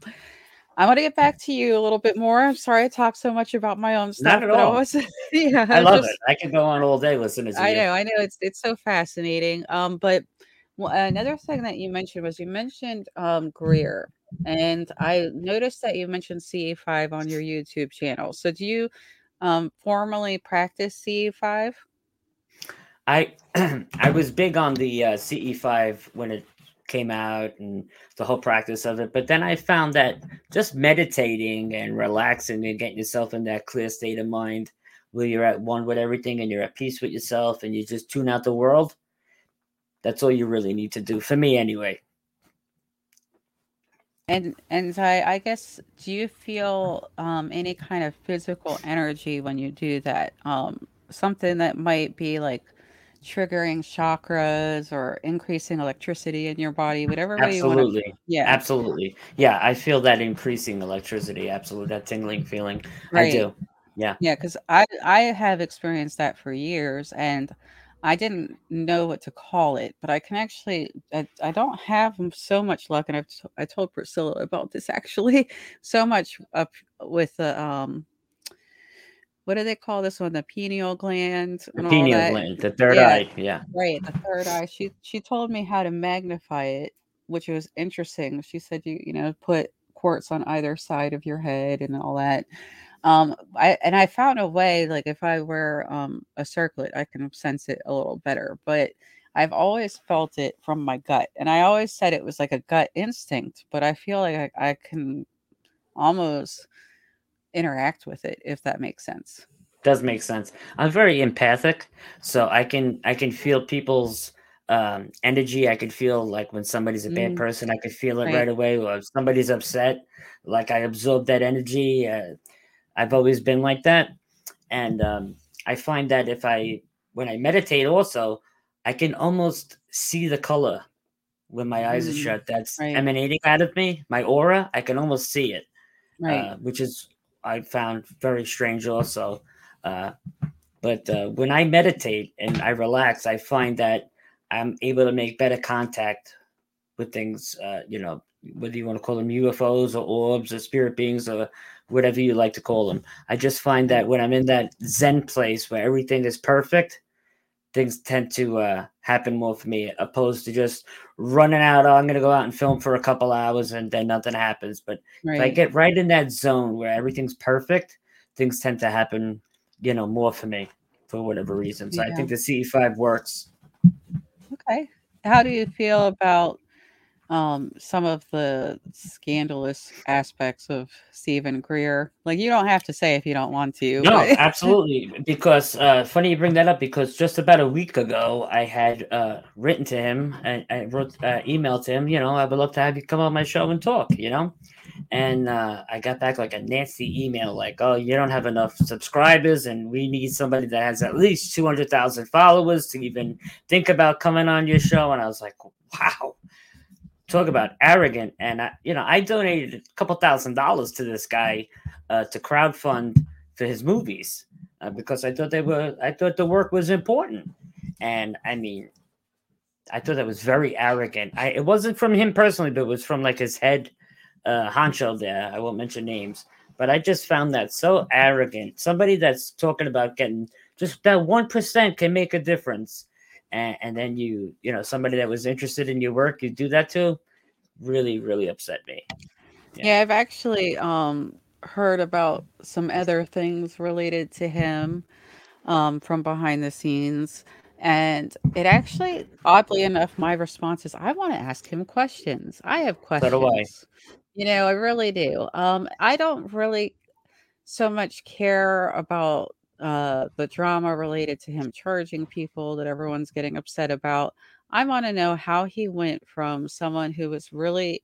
I want to get back to you a little bit more. I'm sorry I talked so much about my own stuff, Not at but I all. was yeah, I love just- it. I could go on all day listening to I you. know, I know it's it's so fascinating. Um, but well, another thing that you mentioned was you mentioned um Greer, and I noticed that you mentioned CE5 on your YouTube channel. So do you um formally practice E CE5? I I was big on the uh, CE5 when it came out and the whole practice of it, but then I found that just meditating and relaxing and getting yourself in that clear state of mind where you're at one with everything and you're at peace with yourself and you just tune out the world. That's all you really need to do for me, anyway. And and I, I guess do you feel um any kind of physical energy when you do that? Um something that might be like triggering chakras or increasing electricity in your body, whatever way you want to Absolutely, yeah, absolutely, yeah. I feel that increasing electricity. Absolutely, that tingling feeling. I do. Yeah. Yeah, because I I have experienced that for years and I didn't know what to call it, but I can actually I, I don't have so much luck, and I've t- I told Priscilla about this actually so much up with the um what do they call this one? The pineal gland. The pineal gland, the third yeah, eye. Yeah. Right, the third eye. She she told me how to magnify it, which was interesting. She said you you know put quartz on either side of your head and all that. Um, I and I found a way, like if I wear um a circlet, I can sense it a little better. But I've always felt it from my gut, and I always said it was like a gut instinct. But I feel like I, I can almost interact with it, if that makes sense. Does make sense. I'm very empathic, so I can I can feel people's um, energy. I could feel like when somebody's a bad mm. person, I could feel it right, right away. Or if somebody's upset, like I absorb that energy. Uh, I've always been like that, and um, I find that if I when I meditate, also I can almost see the color when my eyes mm, are shut. That's right. emanating out of me, my aura. I can almost see it, right. uh, which is I found very strange also. Uh, but uh, when I meditate and I relax, I find that I'm able to make better contact with things. Uh, you know, whether you want to call them UFOs or orbs or spirit beings or whatever you like to call them. I just find that when I'm in that Zen place where everything is perfect, things tend to uh, happen more for me, opposed to just running out. Oh, I'm going to go out and film for a couple hours and then nothing happens. But right. if I get right in that zone where everything's perfect, things tend to happen, you know, more for me for whatever reason. So yeah. I think the CE5 works. Okay. How do you feel about um, some of the scandalous aspects of Steven Greer. Like you don't have to say if you don't want to. No, absolutely. Because uh, funny you bring that up because just about a week ago I had uh, written to him and I wrote uh, email to him. You know, I would love to have you come on my show and talk. You know, and uh, I got back like a nasty email, like, "Oh, you don't have enough subscribers, and we need somebody that has at least two hundred thousand followers to even think about coming on your show." And I was like, "Wow." Talk about arrogant. And I, you know, I donated a couple thousand dollars to this guy uh, to crowdfund for his movies uh, because I thought they were, I thought the work was important. And I mean, I thought that was very arrogant. I, it wasn't from him personally, but it was from like his head uh, honcho there. I won't mention names, but I just found that so arrogant. Somebody that's talking about getting just that one percent can make a difference and, and then you you know somebody that was interested in your work you do that to really really upset me. Yeah, yeah i've actually um heard about some other things related to him um from behind the scenes and it actually oddly enough my response is i want to ask him questions. I have questions so do I. you know i really do. Um i don't really so much care about uh, the drama related to him charging people that everyone's getting upset about. I want to know how he went from someone who was really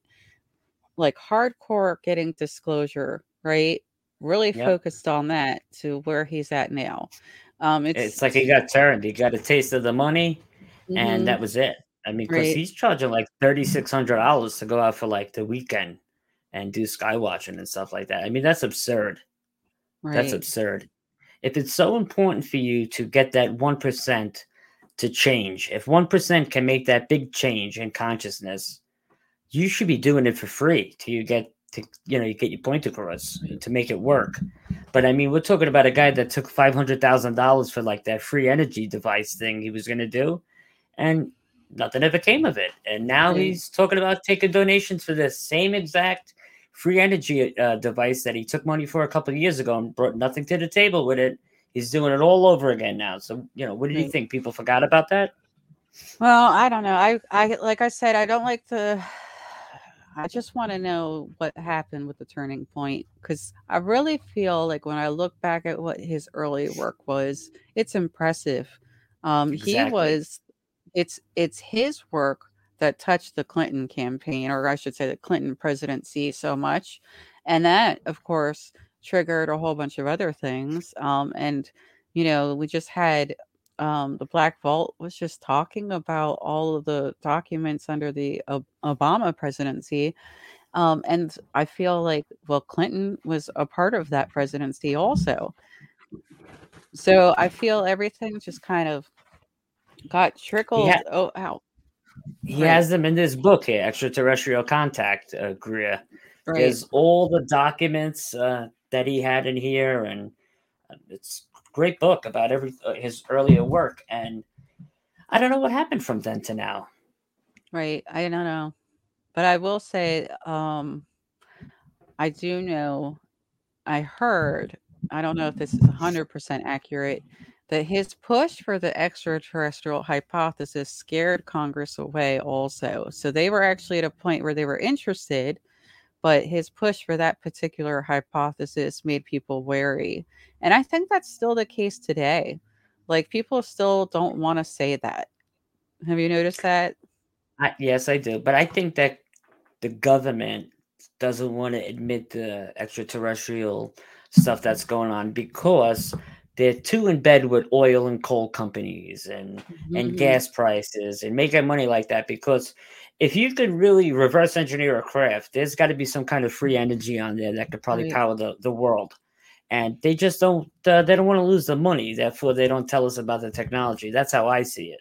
like hardcore getting disclosure, right? Really yep. focused on that to where he's at now. Um, it's, it's like he got turned. He got a taste of the money, mm-hmm. and that was it. I mean, because right. he's charging like thirty six hundred dollars to go out for like the weekend and do sky watching and stuff like that. I mean, that's absurd. Right. That's absurd if it's so important for you to get that 1% to change, if 1% can make that big change in consciousness, you should be doing it for free till you get to, you know, you get your point across to make it work. But I mean, we're talking about a guy that took $500,000 for like that free energy device thing he was going to do. And nothing ever came of it. And now he's talking about taking donations for the same exact free energy uh, device that he took money for a couple of years ago and brought nothing to the table with it. He's doing it all over again now. So, you know, what do you think? People forgot about that? Well, I don't know. I, I, like I said, I don't like the. I just want to know what happened with the turning point because I really feel like when I look back at what his early work was, it's impressive. Um, exactly. He was, it's it's his work that touched the Clinton campaign, or I should say the Clinton presidency so much. And that, of course, triggered a whole bunch of other things. Um, and, you know, we just had um, the Black Vault was just talking about all of the documents under the uh, Obama presidency. Um, and I feel like, well, Clinton was a part of that presidency also. So I feel everything just kind of got trickled yeah. oh, out he right. has them in this book here, Extraterrestrial Contact, uh, Greer. Right. There's all the documents uh, that he had in here, and It's a great book about every uh, his earlier work, and I don't know what happened from then to now. Right. I don't know. But I will say, um, I do know, I heard, I don't know if this is 100% accurate, that his push for the extraterrestrial hypothesis scared Congress away also. So they were actually at a point where they were interested, but his push for that particular hypothesis made people wary. And I think that's still the case today. Like people still don't want to say that. Have you noticed that? I, yes, I do. But I think that the government doesn't want to admit the extraterrestrial stuff that's going on because they're too in bed with oil and coal companies and mm-hmm. and gas prices and making money like that because if you could really reverse engineer a craft there's got to be some kind of free energy on there that could probably right. power the, the world and they just don't uh, they don't want to lose the money therefore they don't tell us about the technology that's how i see it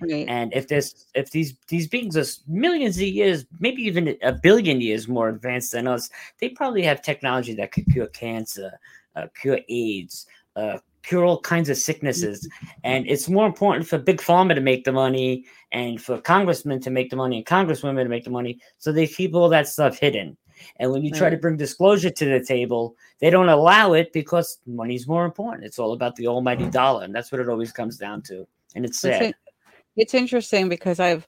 Right. And if there's if these these beings are millions of years, maybe even a billion years more advanced than us, they probably have technology that could cure cancer, uh, cure AIDS, uh, cure all kinds of sicknesses. And it's more important for big pharma to make the money and for congressmen to make the money and congresswomen to make the money. So they keep all that stuff hidden. And when you try to bring disclosure to the table, they don't allow it because money's more important. It's all about the almighty dollar, and that's what it always comes down to. And it's sad. It's interesting because I've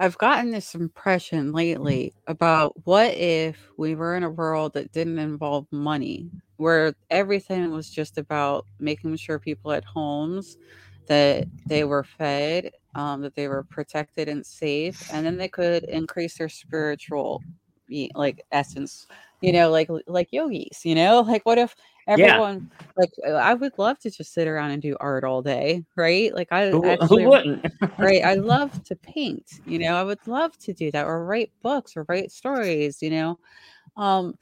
I've gotten this impression lately about what if we were in a world that didn't involve money, where everything was just about making sure people had homes, that they were fed, um, that they were protected and safe, and then they could increase their spiritual like essence, you know, like like yogis, you know, like what if everyone yeah. like uh, i would love to just sit around and do art all day right? Like i who, actually, who wouldn't? right? I love to paint you know? I would love to do that or write books or write stories you know? Um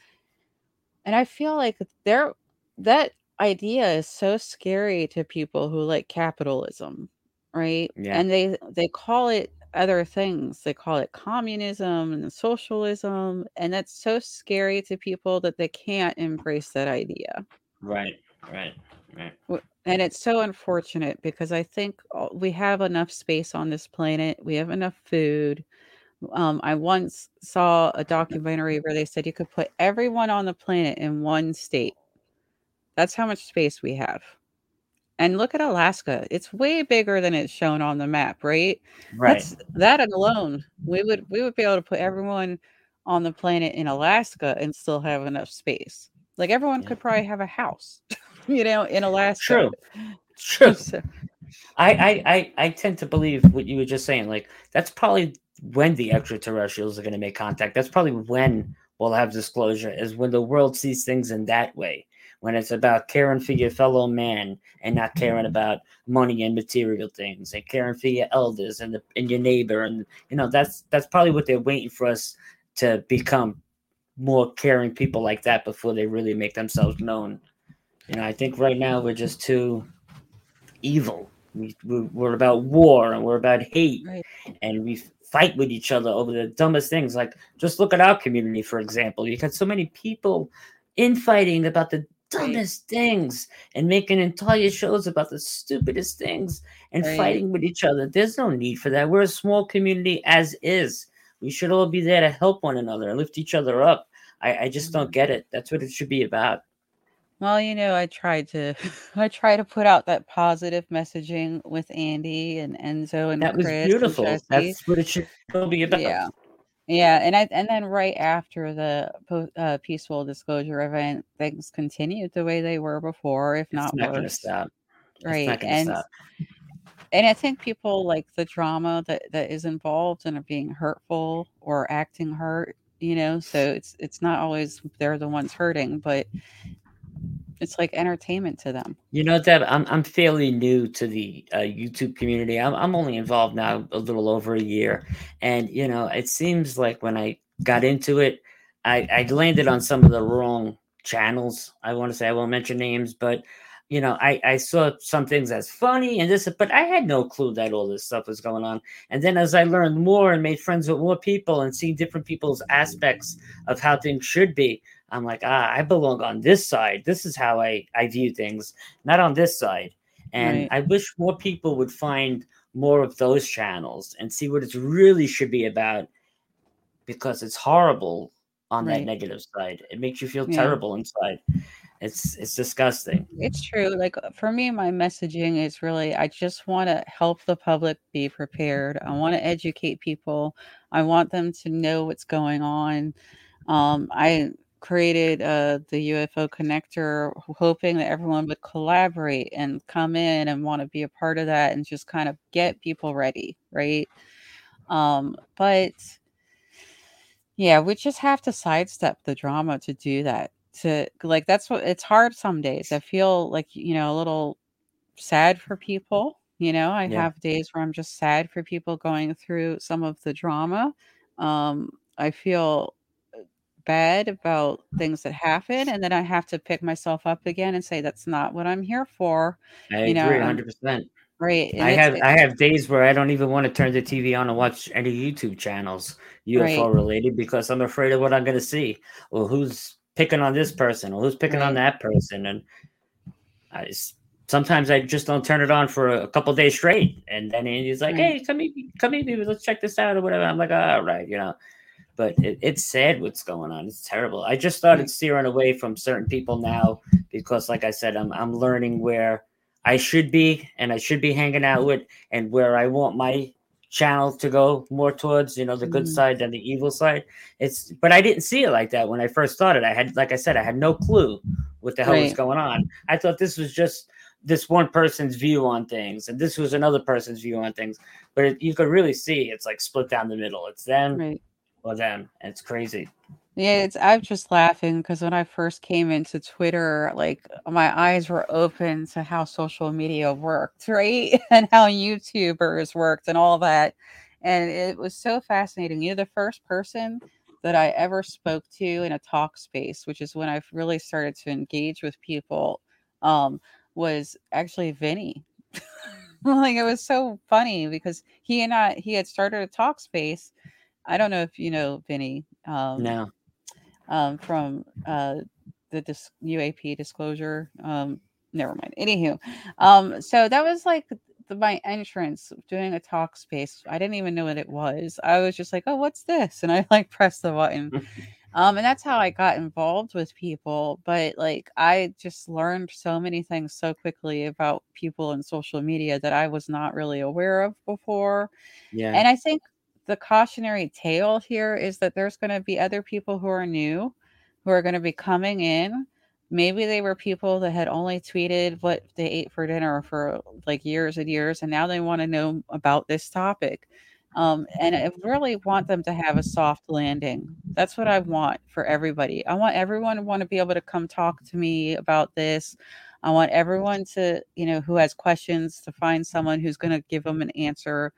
and i feel like there that idea is so scary to people who like capitalism right? Yeah. and they they call it other things. They call it communism and socialism. And that's so scary to people that they can't embrace that idea. Right, right, right. And it's so unfortunate because I think we have enough space on this planet, we have enough food. Um, I once saw a documentary where they said you could put everyone on the planet in one state. That's how much space we have. And look at Alaska. It's way bigger than it's shown on the map, right? Right. That's, that alone, we would we would be able to put everyone on the planet in Alaska and still have enough space. Like everyone yeah. could probably have a house, you know, in Alaska. True. True. so. I, I I I tend to believe what you were just saying. Like that's probably when the extraterrestrials are going to make contact. That's probably when we'll have disclosure. Is when the world sees things in that way when it's about caring for your fellow man and not caring mm-hmm. about money and material things and caring for your elders and the, and your neighbor and you know that's that's probably what they're waiting for us to become more caring people like that before they really make themselves known. You know i think right now we're just too evil. We, we're about war and we're about hate right. and we fight with each other over the dumbest things. Like just look at our community for example. You got so many people infighting about the dumbest right. things and making entire shows about the stupidest things and right. fighting with each other. There's no need for that. We're a small community as is. We should all be there to help one another and lift each other up. I, I just don't mm-hmm. get it. That's what it should be about. Well, you know, I tried to I try to put out that positive messaging with Andy and Enzo and that was Chris beautiful. That's what it should be about. Yeah. Yeah, and I and then right after the uh, peaceful disclosure event, things continued the way they were before, if not, not worse. Right, and stop. and I think people like the drama that that is involved and are being hurtful or acting hurt. You know, so it's it's not always they're the ones hurting, but it's like entertainment to them. You know, Deb, I'm I'm fairly new to the uh, YouTube community. I'm I'm only involved now a little over a year, and you know, it seems like when I got into it, I I landed on some of the wrong channels. I want to say I won't mention names, but you know, I, I saw some things as funny and this, but I had no clue that all this stuff was going on. And then as I learned more and made friends with more people and seeing different people's aspects of how things should be, I'm like, ah, I belong on this side. This is how I, I view things, not on this side. And Right. I wish more people would find more of those channels and see what it really should be about because it's horrible on that negative side. It makes you feel Yeah. terrible inside. It's it's disgusting. It's true. Like uh, for me, my messaging is really I just want to help the public be prepared. I want to educate people. I want them to know what's going on. Um, I created uh, the UFO connector, hoping that everyone would collaborate and come in and want to be a part of that and just kind of get people ready, right? Um, but yeah, we just have to sidestep the drama to do that. To like, that's what it's hard some days. I feel like, you know, a little sad for people. You know, I Yeah. have days where I'm just sad for people going through some of the drama. Um, I feel bad about things that happen, and then I have to pick myself up again and say, that's not what I'm here for. I You know, agree I'm 100%. right. And I have I have days where I don't even want to turn the TV on and watch any YouTube channels UFO Right. related because I'm afraid of what I'm going to see or who's picking on this person or who's picking on that person and I sometimes I just don't turn it on for a couple days straight and then Andy's like Right. hey come meet me come meet me let's check this out or whatever I'm like all right you know but it, it's sad what's going on it's terrible I just started steering away from certain people now because like I said I'm I'm learning where I should be and I should be hanging out with and where I want my channel to go more towards, you know, the good Mhm. side than the evil side. It's but I didn't see it like that when I first started. I had like I said, I had no clue what the hell was going on. I thought this was just this one person's view on things and this was another person's view on things. But it, you could really see it's like split down the middle. It's them right. Or them. It's crazy. Yeah, it's I'm just laughing because when I first came into Twitter, like my eyes were open to how social media worked, right? And how YouTubers worked and all that. And it was so fascinating. You're the first person that I ever spoke to in a talk space, which is when I really started to engage with people, um, was actually Vinny. like it was so funny because he and I he had started a talk space. I don't know if you know Vinny. Um, No. um, from uh, the dis- UAP disclosure. Um, never mind. Anywho, um, so that was like the, my entrance doing a talk space. I didn't even know what it was. I was just like, oh, what's this? And I like pressed the button. Um, and that's how I got involved with people. But like, I just learned so many things so quickly about people and social media that I was not really aware of before. Yeah. And I think the cautionary tale here is that there's going to be other people who are new, who are going to be coming in. Maybe they were people that had only tweeted what they ate for dinner for like years and years, and now they want to know about this topic. Um, and I really want them to have a soft landing. That's what I want for everybody. I want everyone to want to be able to come talk to me about this. I want everyone to, you know, who has questions to find someone who's going to give them an answer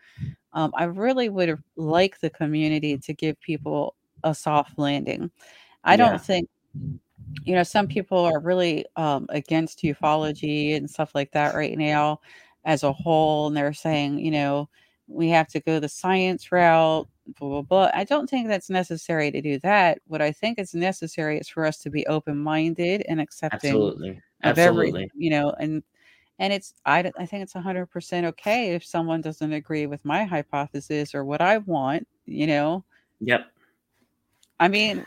um, I really would like the community to give people a soft landing. I Yeah. don't think, you know, some people are really um, against ufology and stuff like that right now as a whole. And they're saying, you know, we have to go the science route, blah, blah, blah. I don't think that's necessary to do that. What I think is necessary is for us to be open minded and accepting Absolutely. of Absolutely. every, you know, and and it's I think it's 100% okay if someone doesn't agree with my hypothesis or what I want, you know. Yep. I mean,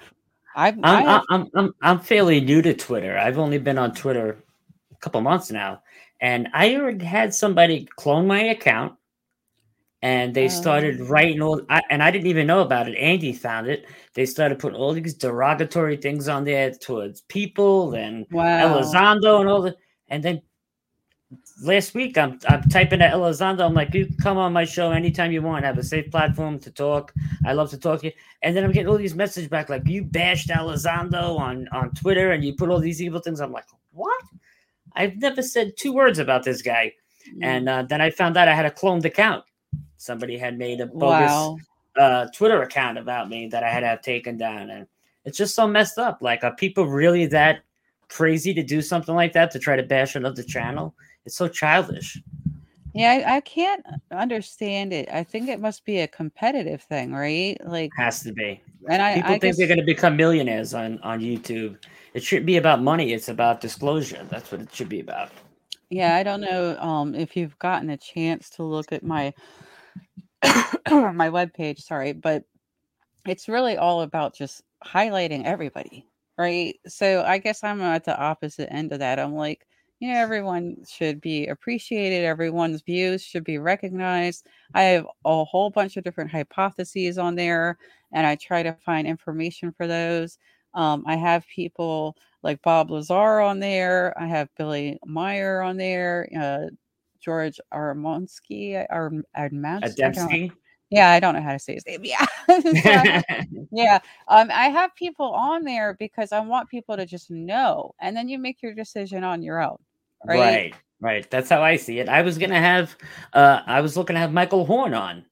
I've, I I'm, have, I'm I'm I'm fairly new to Twitter. I've only been on Twitter a couple months now, and I already had somebody clone my account, and they started Oh. writing all. I, and I didn't even know about it. Andy found it. They started putting all these derogatory things on there towards people and wow. Elizondo and all the. And then last week, I'm I'm typing at Elizondo. I'm like, you can come on my show anytime you want. I have a safe platform to talk. I love to talk to you. And then I'm getting all these messages back like, you bashed Elizondo on on Twitter and you put all these evil things. I'm like, what? I've never said two words about this guy. Mm, And uh, then I found out I had a cloned account. Somebody had made a bogus wow. uh, Twitter account about me that I had to have taken down, and it's just so messed up. Like, are people really that crazy to do something like that to try to bash another channel? It's so childish. Yeah, I, I can't understand it. I think it must be a competitive thing, right? Like Has to be. and I, People I think guess they're going to become millionaires on on YouTube. It shouldn't be about money. It's about disclosure. That's what it should be about. yeah, I don't know um if you've gotten a chance to look at my my webpage, sorry, but it's really all about just highlighting everybody, right? So I guess I'm at the opposite end of that. I'm like, you know, everyone should be appreciated, everyone's views should be recognized. I have a whole bunch of different hypotheses on there, and I try to find information for those. Um, I have people like Bob Lazar on there, I have Billy Meier on there, uh, George Armonsky, I don't Adamski. yeah, I don't know how to say his name. Yeah. So yeah. Um, I have people on there because I want people to just know. And then you make your decision on your own. Right. Right, right. That's how I see it. I was gonna have, uh, I was looking to have Michael Horn on,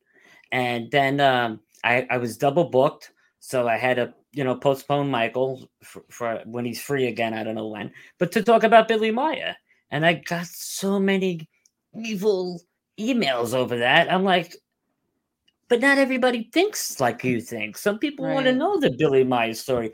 and then um, I I was double booked, so I had to you know postpone Michael for, for when he's free again. I don't know when, but to talk about Billy Meier, and I got so many evil emails over that. I'm like. But not everybody thinks like you think. Some people want to know the Billy Meier story.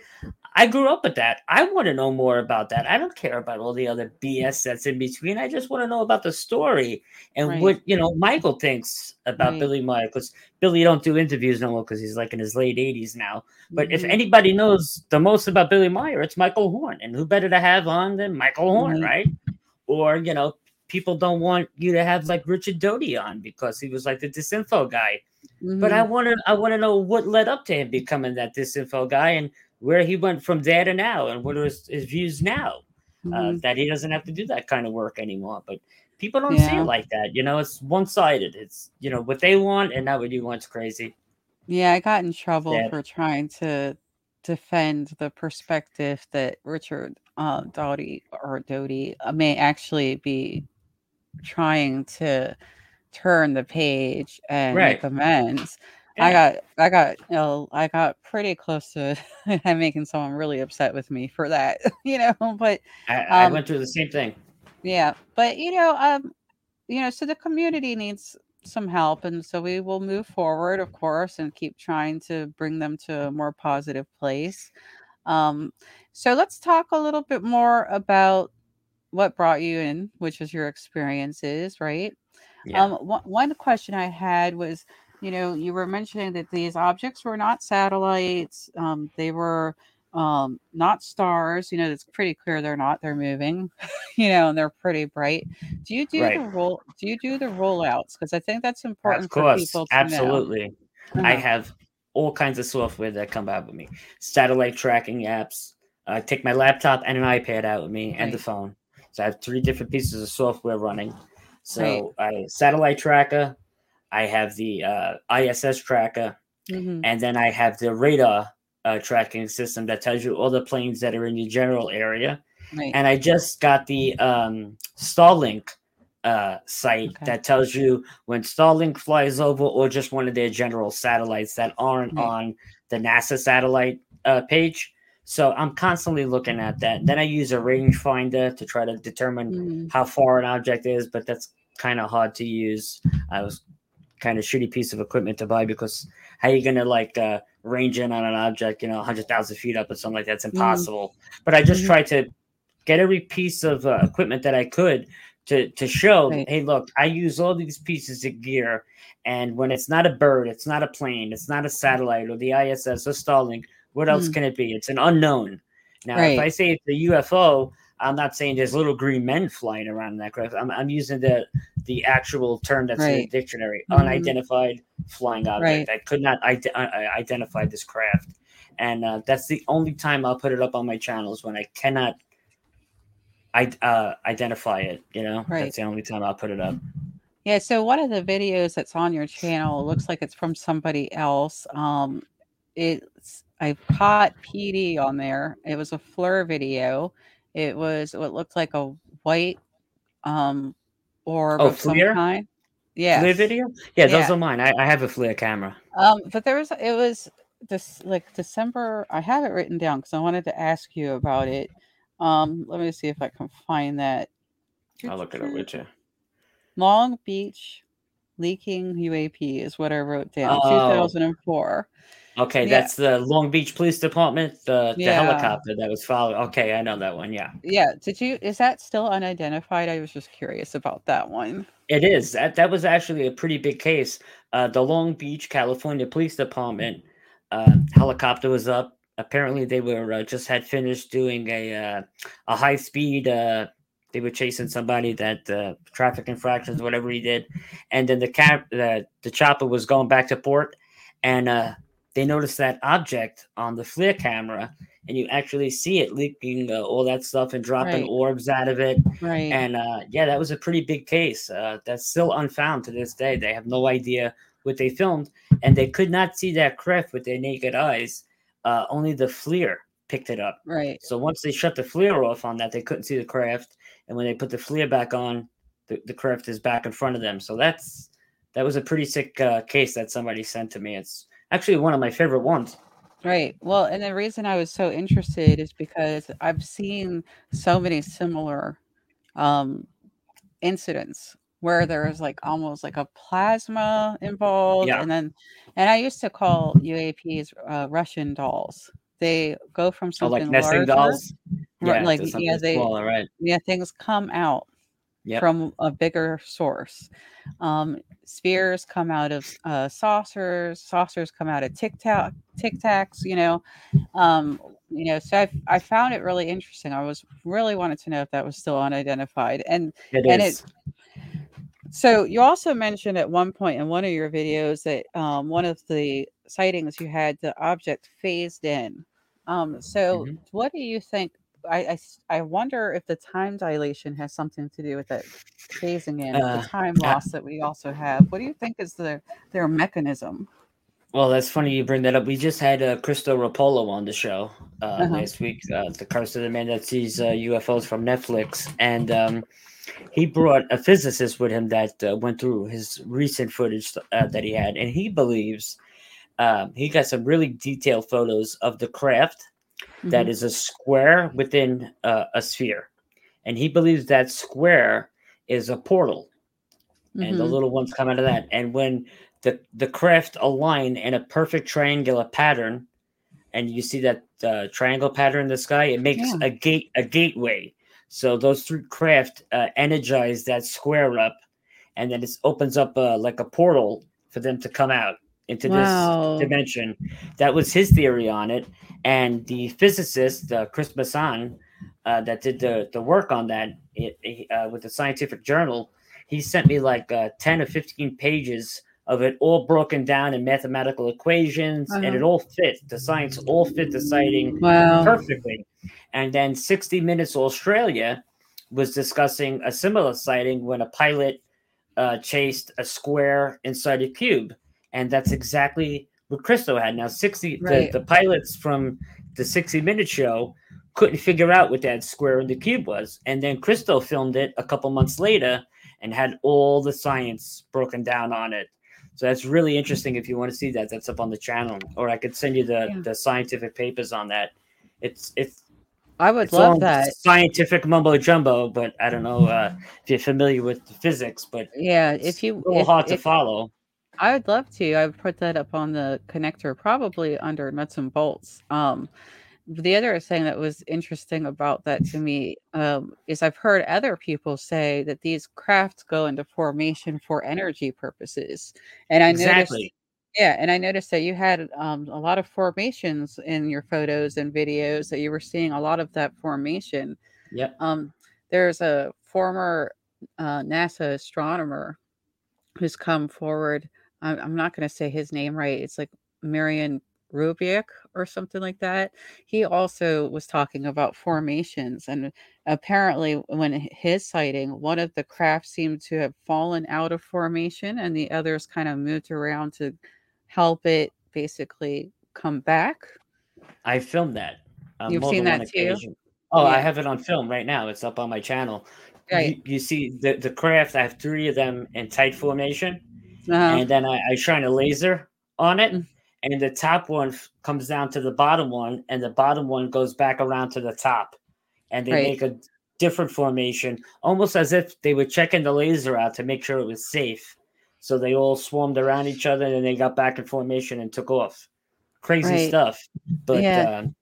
I grew up with that. I want to know more about that. I don't care about all the other BS that's in between. I just want to know about the story and Right. what you know Michael thinks about Right. Billy Meier. Because Billy don't do interviews no more because he's like in his late 80s now. But if Mhm. anybody knows the most about Billy Meier, it's Michael Horn. And who better to have on than Michael Horn, Right. right? Or you know, people don't want you to have like Richard Doty on because he was like the disinfo guy. But I Mhm. want to I want to know what led up to him becoming that disinfo guy and where he went from there to now and what are his, his views now. Uh, Mhm. that he doesn't have to do that kind of work anymore. But people don't see it like that. You know, it's one sided. It's you know what they want and not what you want's crazy. Yeah, I got in trouble Yeah. for trying to defend the perspective that Richard uh, Doughty or Doty uh, may actually be trying to turn the page and make Right. amends. I got, I got, you know, I got pretty close to making someone really upset with me for that, you know. But I, I um, went through the same thing. yeah, but you know, um, you know, so the community needs some help, and so we will move forward, of course, and keep trying to bring them to a more positive place. Um, so let's talk a little bit more about what brought you in, which is your experiences, right? Yeah. Um, one, one question I had was, you know, you were mentioning that these objects were not satellites, um, they were um, not stars. You know, it's pretty clear they're not. They're moving, you know, and they're pretty bright. Do you do Right. the roll? Do you do the rollouts? Because I think that's important Of for course, people to know. absolutely. I Uh-huh. have all kinds of software that come out with me. Satellite tracking apps. I take my laptop and an iPad out with me and the phone. So I have three different pieces of software running. Right. So I satellite tracker, I have the uh, ISS tracker, Mhm. and then I have the radar uh, tracking system that tells you all the planes that are in your general area. Right. And I just got the um, Starlink uh, site Okay. that tells you when Starlink flies over or just one of their general satellites that aren't Right. on the NASA satellite uh, page. So I'm constantly looking at that. Then I use a rangefinder to try to determine Mhm. how far an object is, but that's kind of hard to use. I was kind of shitty piece of equipment to buy because how are you gonna like uh, range in on an object, you know, hundred thousand feet up or something like that's impossible. But I just Mhm. tried to get every piece of uh, equipment that I could to to show, Right. hey, look, I use all these pieces of gear, and when it's not a bird, it's not a plane, it's not a satellite or the ISS or Starlink. What else Mm. can it be? It's an unknown. Now, if I say it's a UFO, I'm not saying there's little green men flying around in that craft. I'm, I'm using the the actual term that's in the Right. dictionary: Mhm. unidentified flying object. I could not ide- uh, uh, identify this craft, and uh, that's the only time I'll put it up on my channels when I cannot I uh, identify it. You know, Right. that's the only time I'll put it up. Yeah, so one of the videos that's on your channel looks like it's from somebody else. Um, it's I caught PD on there. It was a FLIR video. It was what looked like a white um orb Oh, of some kind. FLIR Yes. video? Yeah, those are mine. I, I have a FLIR camera. Um, but there was it was this like December. I have it written down because I wanted to ask you about it. Um, let me see if I can find that. I'll look at it up with you. Long Beach leaking UAP is what I wrote down. Oh. 2004. Okay, Yeah. that's the Long Beach Police Department, the, the Yeah. helicopter that was following. Okay, I know that one. Yeah, Yeah. Did you? Is that still unidentified? I was just curious about that one. it is. That that was actually a pretty big case. Uh, the Long Beach, California Police Department uh, helicopter was up. Apparently, they were uh, just had finished doing a uh, a high speed. Uh, they were chasing somebody that uh, traffic infractions, whatever he did, and then the cap the the chopper was going back to port, and uh, they noticed that object on the FLIR camera, and you actually see it leaking uh, all that stuff and dropping Right. orbs out of it. Right. And uh, yeah, that was a pretty big case. Uh, that's still unfound to this day. They have no idea what they filmed, and they could not see that craft with their naked eyes. Uh, only the FLIR picked it up. right. So once they shut the FLIR off on that, they couldn't see the craft, and when they put the FLIR back on, the, the craft is back in front of them. So that's that was a pretty sick uh, case that somebody sent to me. It's actually one of my favorite ones. Right. Well, and the reason I was so interested is because I've seen so many similar um, incidents where there's like almost like a plasma involved, Yeah. and then, and I used to call UAPs uh, Russian dolls. They go from Oh, something like nesting larger, dolls. Yeah, like, yeah, they- smaller, right? yeah, things come out Yep. from a bigger source. Um, spheres come out of uh, saucers. Saucers come out of tic tac, tic tacs. You know, um, you know. So I, I found it really interesting. I was really wanted to know if that was still unidentified. And It and is. so you also mentioned at one point in one of your videos that um, one of the sightings you had the object phased in. Um, so Mhm. what do you think? I, I I wonder if the time dilation has something to do with that phasing in, Uh, the time loss that we also have. What do you think is the their mechanism? Well, that's funny you bring that up. We just had uh, Cristo Rapolo on the show uh, Uh-huh. last week, uh, the Curse of the Man That Sees uh, UFOs from Netflix, and um, he brought a physicist with him that uh, went through his recent footage uh, that he had, and he believes um, he got some really detailed photos of the craft that Mhm. is a square within uh, a sphere, and he believes that square is a portal and the Mhm. little ones come out of that. And when the the craft align in a perfect triangular pattern, and you see that uh, triangle pattern in the sky, it makes Yeah. a gate a gateway. So those three craft uh, energize that square up, and then it opens up uh, like a portal for them to come out into Wow. this dimension. That was his theory on it, and the physicist uh, Chris Masson uh, that did the the work on that it, uh, with the scientific journal he sent me like uh, 10 or 15 pages of it all broken down in mathematical equations and Uh-huh. it all fit the science all fit the sighting Wow. perfectly and then 60 minutes australia was discussing a similar sighting when a pilot uh, chased a square inside a cube and that's exactly what Christo had now 60 Right. the, the pilots from the 60 minute show couldn't figure out what that square in the cube was and then Christo filmed it a couple months later and had all the science broken down on it. So that's really interesting. If you want to see that, that's up on the channel, or I could send you the Yeah. the scientific papers on that. It's it's I would it's love that. scientific mumbo jumbo, but I don't know uh, if you're familiar with the physics, but Yeah. If you, a little if, hard to if- follow. I would love to. I would put that up on the connector, probably under nuts and bolts. Um, the other thing that was interesting about that to me um, is I've heard other people say that these crafts go into formation for energy purposes, and I noticed, yeah, and I noticed that you had um, a lot of formations in your photos and videos. That you were seeing a lot of that formation. Yep. Um, there's a former uh, NASA astronomer who's come forward. I'm, I'm not going to say his name right. It's like Marion Rubick or something like that. He also was talking about formations, and apparently, when his sighting, one of the crafts seemed to have fallen out of formation, and the others kind of moved around to help it basically come back. I filmed that. on You've seen that too? occasion. Oh, I have it on film right now. It's up on my channel. Right. You, you see the, the craft, I have three of them in tight formation. Uh, and then I, I shine a laser on it, Mm. and the top one f- comes down to the bottom one, and the bottom one goes back around to the top, and they Right. make a different formation, almost as if they were checking the laser out to make sure it was safe. So they all swarmed around each other and they got back in formation and took off. Crazy Right. stuff. But Yeah. um,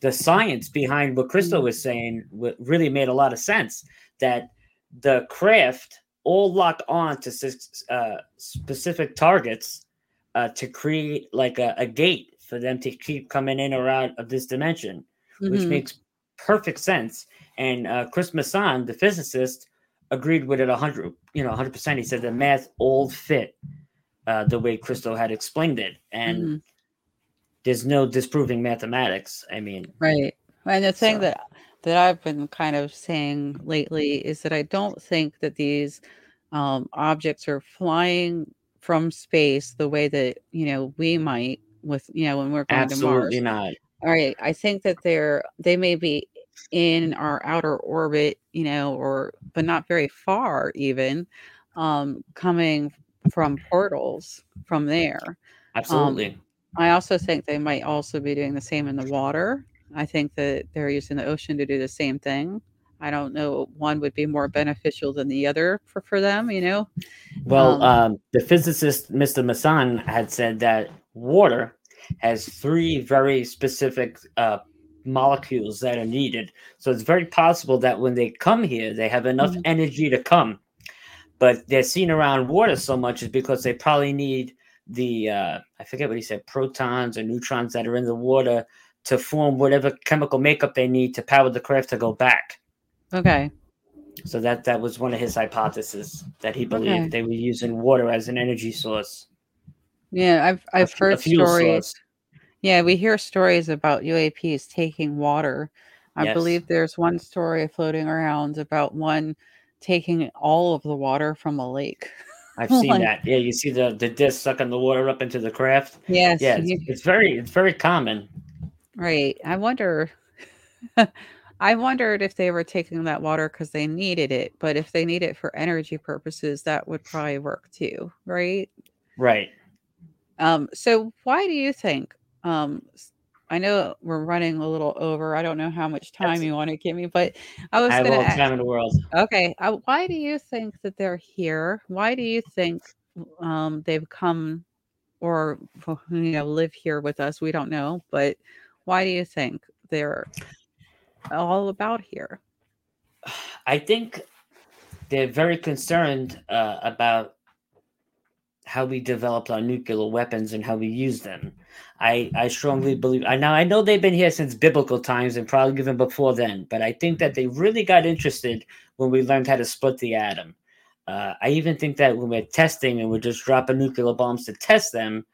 the science behind what Crystal was saying really made a lot of sense. That the craft all lock on to uh, specific targets uh, to create like a, a gate for them to keep coming in or out of this dimension, which Mhm. makes perfect sense. And uh, Chris Masson, the physicist, agreed with it 100, you know, 100%. He said the math all fit uh, the way Crystal had explained it. And Mhm. there's no disproving mathematics. I mean, Right. And the thing So- that that I've been kind of saying lately is that I don't think that these um, objects are flying from space the way that you know we might with you know when we're going absolutely to Mars. Absolutely not. All right. I think that they're they may be in our outer orbit, you know, or but not very far even, um, coming from portals from there. Absolutely. I also think they might also be doing the same in the water. I think that they're using the ocean to do the same thing. I don't know one would be more beneficial than the other for, for them, you know? well, um, um, the physicist, Mr. Masson, had said that water has three very specific uh, molecules that are needed. So it's very possible that when they come here, they have enough Mhm. energy to come. But they're seen around water so much is because they probably need the, uh, I forget what he said, protons or neutrons that are in the water to form whatever chemical makeup they need to power the craft to go back. Okay. So that that was one of his hypotheses that he believed Okay. they were using water as an energy source. Yeah, I've a I've a heard fuel stories. source. Yeah, we hear stories about UAPs taking water. I Yes. believe there's one story floating around about one taking all of the water from a lake. I've seen Like- that. Yeah, you see the the disc sucking the water up into the craft. Yes. Yeah, it's, you- it's very it's very common. Right. I wonder. I wondered if they were taking that water because they needed it, but if they need it for energy purposes, that would probably work too, right? Right. Um, so why do you think? Um, I know we're running a little over. I don't know how much time That's- you want to give me, but I was I have all ask. time in the world. Okay, uh, why do you think that they're here? Why do you think um, they've come or you know live here with us? We don't know, but why do you think they're all about here? I think they're very concerned uh, about how we developed our nuclear weapons and how we use them. I, I strongly believe. I now I know they've been here since biblical times and probably even before then, but I think that they really got interested when we learned how to split the atom. Uh, I even think that when we're testing and we're just dropping nuclear bombs to test them,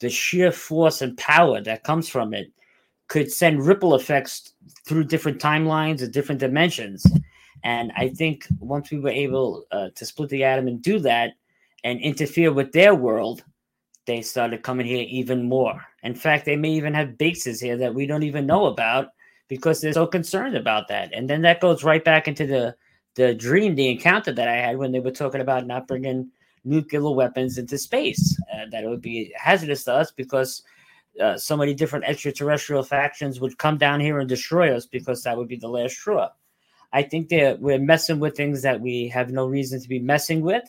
the sheer force and power that comes from it could send ripple effects through different timelines and different dimensions. And I think once we were able uh, to split the atom and do that and interfere with their world, they started coming here even more. In fact, they may even have bases here that we don't even know about because they're so concerned about that. And then that goes right back into the the dream, the encounter that I had when they were talking about not bringing nuclear weapons into space. Uh, that it would be hazardous to us because uh, so many different extraterrestrial factions would come down here and destroy us because that would be the last straw. I think that we're messing with things that we have no reason to be messing with,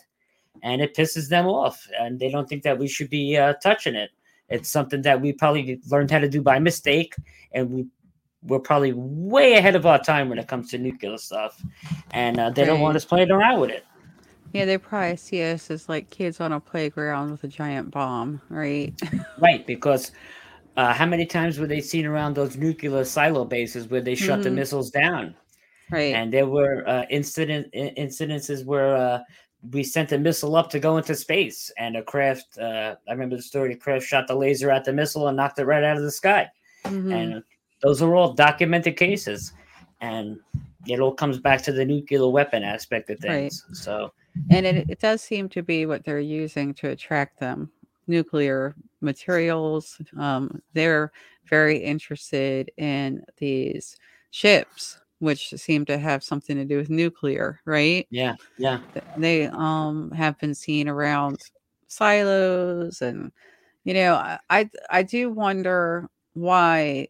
and it pisses them off, and they don't think that we should be uh, touching it. It's something that we probably learned how to do by mistake, and we we're probably way ahead of our time when it comes to nuclear stuff, and uh, they don't want us playing around with it. Yeah, they probably see us as like kids on a playground with a giant bomb, right? Right, because uh, how many times were they seen around those nuclear silo bases where they shut the Mhm. missiles down? right. And there were uh, incident incidences where uh, we sent a missile up to go into space, and a craft. Uh, I remember the story. The craft shot the laser at the missile and knocked it right out of the sky. Mhm. And those are all documented cases, and it all comes back to the nuclear weapon aspect of Right. things. So and it, it does seem to be what they're using to attract them nuclear materials um, they're very interested in these ships which seem to have something to do with nuclear right yeah, yeah, they um have been seen around silos and you know I, I do wonder why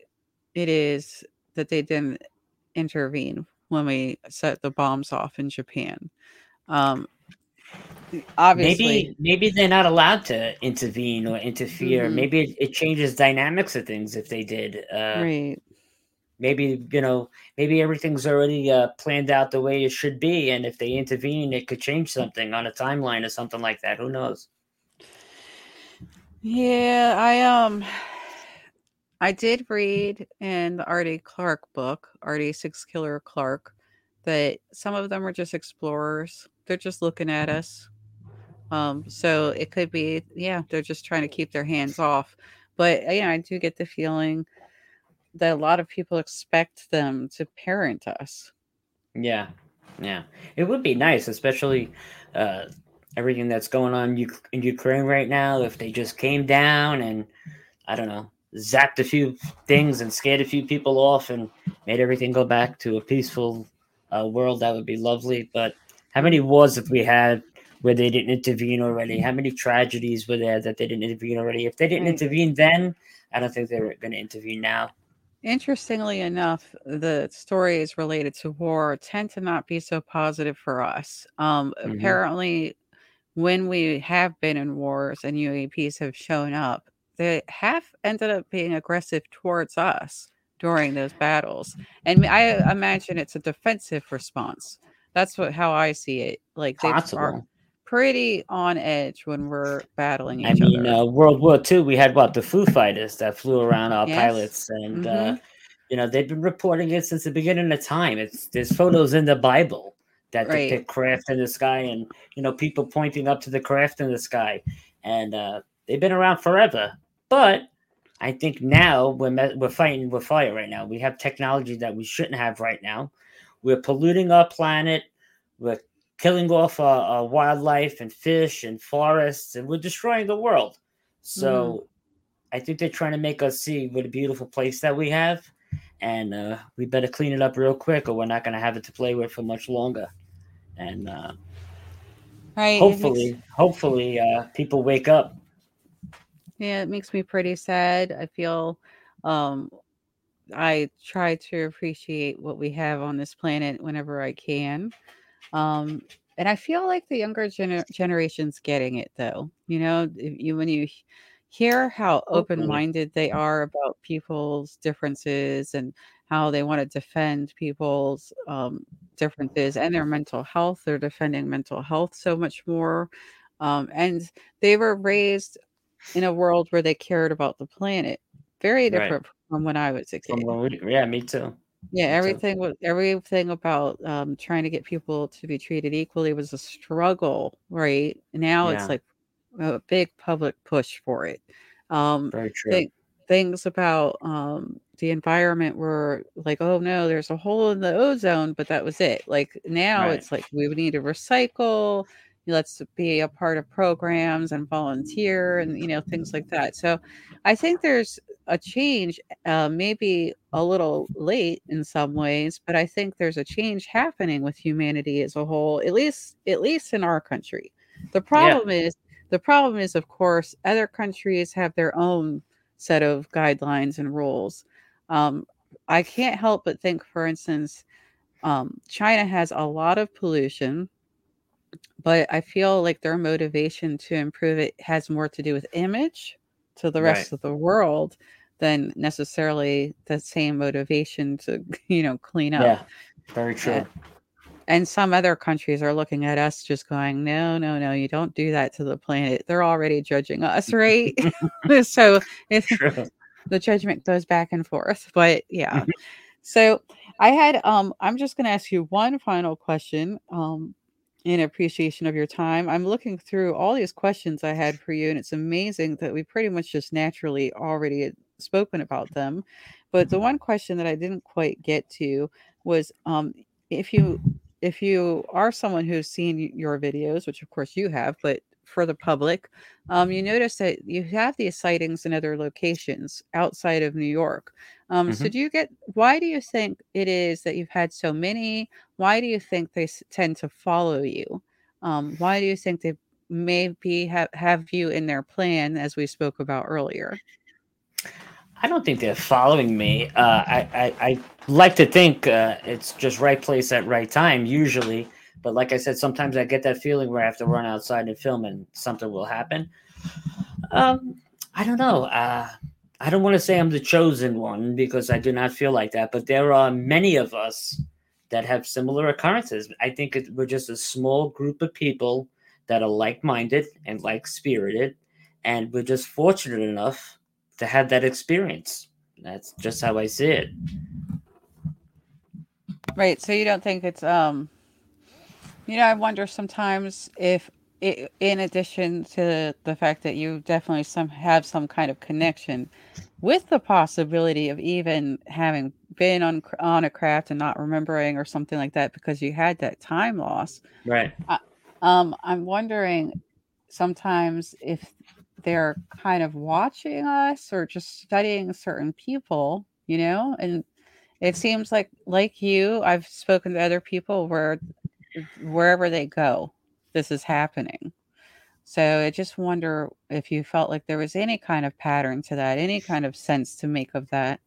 it is that they didn't intervene when we set the bombs off in Japan. Um, obviously, maybe maybe they're not allowed to intervene or interfere. Mhm. Maybe it, it changes dynamics of things if they did. Uh, right. maybe you know maybe everything's already uh, planned out the way it should be and if they intervene it could change something on a timeline or something like that who knows Yeah, I um I did read in the Ardy Clarke book, Ardy Sixkiller Clarke, that some of them are just explorers. They're just looking at us. Um, so it could be, yeah, they're just trying to keep their hands off. But uh, yeah, I do get the feeling that a lot of people expect them to parent us. yeah yeah it would be nice especially uh everything that's going on in ukraine right now if they just came down and i don't know zapped a few things and scared a few people off and made everything go back to a peaceful uh, world that would be lovely but how many wars have we had where they didn't intervene already how many tragedies were there that they didn't intervene already if they didn't Right. intervene then i don't think they're going to intervene now Interestingly enough, the stories related to war tend to not be so positive for us. Um, Mhm. Apparently, when we have been in wars and UAPs have shown up, they have ended up being aggressive towards us during those battles. And I imagine it's a defensive response. That's what how I see it. Like they are pretty on edge when we're battling I each mean, other. uh, World War II, we had what the Foo Fighters that flew around our Yes. pilots, and uh, Mhm. you know they've been reporting it since the beginning of time. It's there's photos in the Bible that Right. depict craft in the sky, and you know people pointing up to the craft in the sky, and uh, they've been around forever. But I think now we're we're fighting with fire right now. We have technology that we shouldn't have right now. We're polluting our planet. We're killing off our, our wildlife and fish and forests, and we're destroying the world. So I think they're trying to make us see what a beautiful place that we have, and uh, we better clean it up real quick, or we're not going to have it to play with for much longer. And uh, Right. it makes- hopefully, hopefully, uh, people wake up. Yeah, it makes me pretty sad. I feel um I try to appreciate what we have on this planet whenever I can. Um and I feel like the younger gener- generation's getting it though. You know, you when you hear how open-minded they are about people's differences and how they want to defend people's um differences and their mental health, they're defending mental health so much more. Um and they were raised in a world where they cared about the planet. Very Right. different from when I was a kid. yeah, me too. Yeah, everything was everything about um, trying to get people to be treated equally was a struggle, right? Now Yeah. it's like a big public push for it. Um, Very true. thi- things about um, the environment were like, oh no, there's a hole in the ozone, but that was it. Like now Right. it's like we need to recycle. Let's be a part of programs and volunteer, and you know things like that. So, I think there's a change, uh, maybe a little late in some ways, but I think there's a change happening with humanity as a whole. At least, at least in our country. The problem is, the problem is, of course, other countries have their own set of guidelines and rules. Um, I can't help but think, for instance, um, China has a lot of pollution, but I feel like their motivation to improve it has more to do with image to the rest Right. of the world than necessarily the same motivation to, you know, clean up. Yeah, very true. Uh, and some other countries are looking at us just going, no, no, no, you don't do that to the planet. They're already judging us, right? so the judgment goes back and forth. But yeah. so I had um I'm just gonna ask you one final question. Um in appreciation of your time. I'm looking through all these questions I had for you, and it's amazing that we pretty much just naturally already had spoken about them. But the one question that I didn't quite get to was um if you if you are someone who's seen your videos, which of course you have, but for the public, um, you notice that you have these sightings in other locations outside of New York. Um, so, Mhm. do you get why do you think it is that you've had so many? Why do you think they tend to follow you? Um, why do you think they maybe have, have you in their plan, as we spoke about earlier? I don't think they're following me. Uh, I, I, I, like to think uh, it's just right place at right time usually. But like I said, sometimes I get that feeling where I have to run outside and film and something will happen. Um, I don't know. Uh, I don't want to say I'm the chosen one because I do not feel like that, but there are many of us that have similar occurrences. I think it, we're just a small group of people that are like minded and like spirited, and we're just fortunate enough to have that experience. That's just how I see it. Right. So you don't think it's um you know, I wonder sometimes if it, in addition to the fact that you definitely some have some kind of connection with the possibility of even having been on on a craft and not remembering or something like that because you had that time loss. Right. Uh, um, I'm wondering sometimes if they're kind of watching us or just studying certain people, you know, and it seems like like you, I've spoken to other people where wherever they go, this is happening. So I just wonder if you felt like there was any kind of pattern to that, any kind of sense to make of that.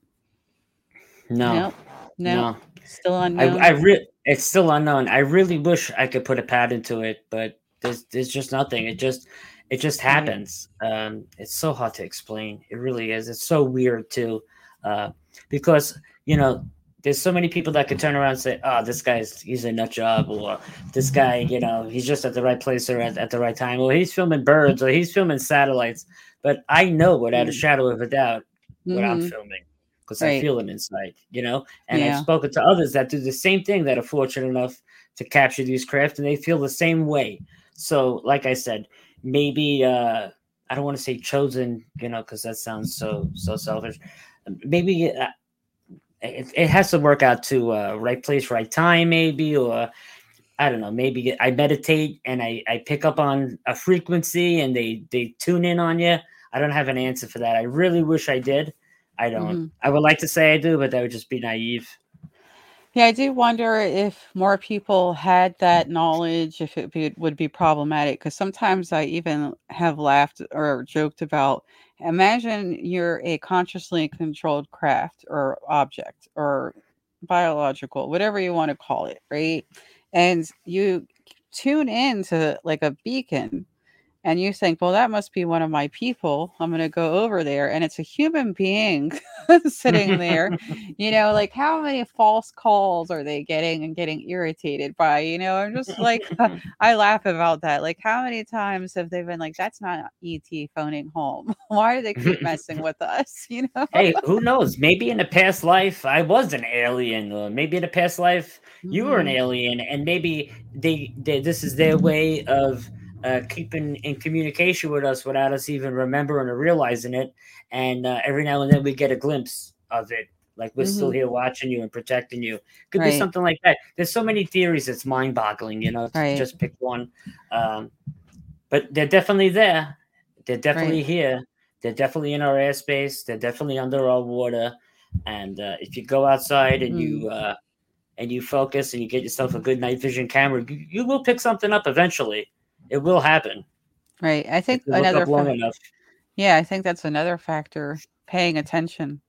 No, no, no, no. still unknown. I, I re- it's still unknown. I really wish I could put a pattern to it, but there's there's just nothing. It just it just happens. Um, it's so hard to explain. It really is. It's so weird too, uh, because you know there's so many people that could turn around and say, "Oh, this guy's he's a nut job," or "This guy, you know, he's just at the right place or at, at the right time," or "He's filming birds," or "He's filming satellites." But I know without a mm. shadow of a doubt what mm-hmm. I'm filming because right. I feel it inside, you know. And yeah. I've spoken to others that do the same thing that are fortunate enough to capture these craft, and they feel the same way. So, like I said, maybe uh, I don't want to say chosen, you know, because that sounds so so selfish. Maybe. It, it has to work out to uh, right place, right time, maybe, or I don't know, maybe I meditate and I, I pick up on a frequency and they they tune in on you. I don't have an answer for that. I really wish I did. I don't. Mm-hmm. I would like to say I do, but that would just be naive. Yeah, I do wonder if more people had that knowledge, if it be, would be problematic. Because sometimes I even have laughed or joked about imagine you're a consciously controlled craft or object or biological, whatever you want to call it, right? And you tune in to like a beacon and you think, well, that must be one of my people. I'm going to go over there. And it's a human being sitting there. you know, like how many false calls are they getting and getting irritated by? You know, I'm just like, I laugh about that. Like, how many times have they been like, that's not ET phoning home? Why do they keep messing with us? You know? hey, who knows? Maybe in a past life, I was an alien, or maybe in a past life, you mm-hmm. were an mm. alien, and maybe they, they this is their way of uh, keeping in communication with us without us even remembering or realizing it. And uh, every now and then we get a glimpse of it, like we're mm-hmm. still here watching you and protecting you. Could right. be something like that. There's so many theories. It's mind boggling, you know. Right. Just pick one. Um, but they're definitely there. They're definitely right. here. They're definitely in our airspace. They're definitely under our water. And uh, if you go outside and mm. you uh, and you focus and you get yourself a good night vision camera, you, you will pick something up eventually it will happen. Right. I think another fa-. Yeah, I think that's another factor. Paying attention.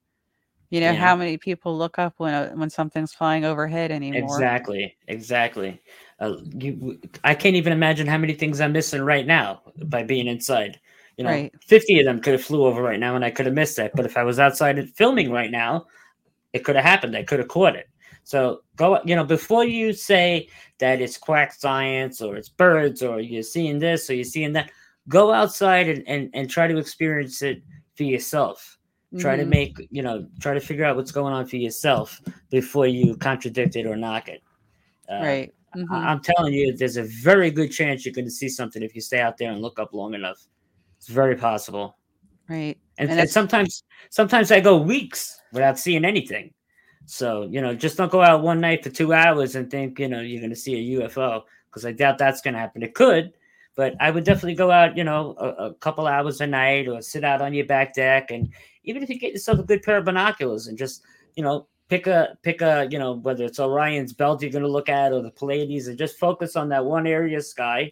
You know yeah. how many people look up when a, when something's flying overhead anymore. Exactly. Exactly. Uh, you, I can't even imagine how many things I'm missing right now by being inside. You know, right. 50 of them could have flew over right now and I could have missed it. But if I was outside filming right now, it could have happened. I could have caught it. So go, you know, before you say that it's quack science or it's birds or you're seeing this or you're seeing that, go outside and, and, and try to experience it for yourself. Try mm-hmm. to make, you know, try to figure out what's going on for yourself before you contradict it or knock it. Uh, right. Mm-hmm. I, am telling you, there's a very good chance you're going to see something if you stay out there and look up long enough. It's very possible. Right. And, and, and sometimes, sometimes I go weeks without seeing anything. So, you know, just don't go out one night for two hours and think, you know, you're going to see a UFO because I doubt that's going to happen. It could, but I would definitely go out, you know, a, a, couple hours a night or sit out on your back deck. And even if you get yourself a good pair of binoculars and just, you know, pick a, pick a, you know, whether it's Orion's belt you're going to look at or the Pleiades and just focus on that one area of sky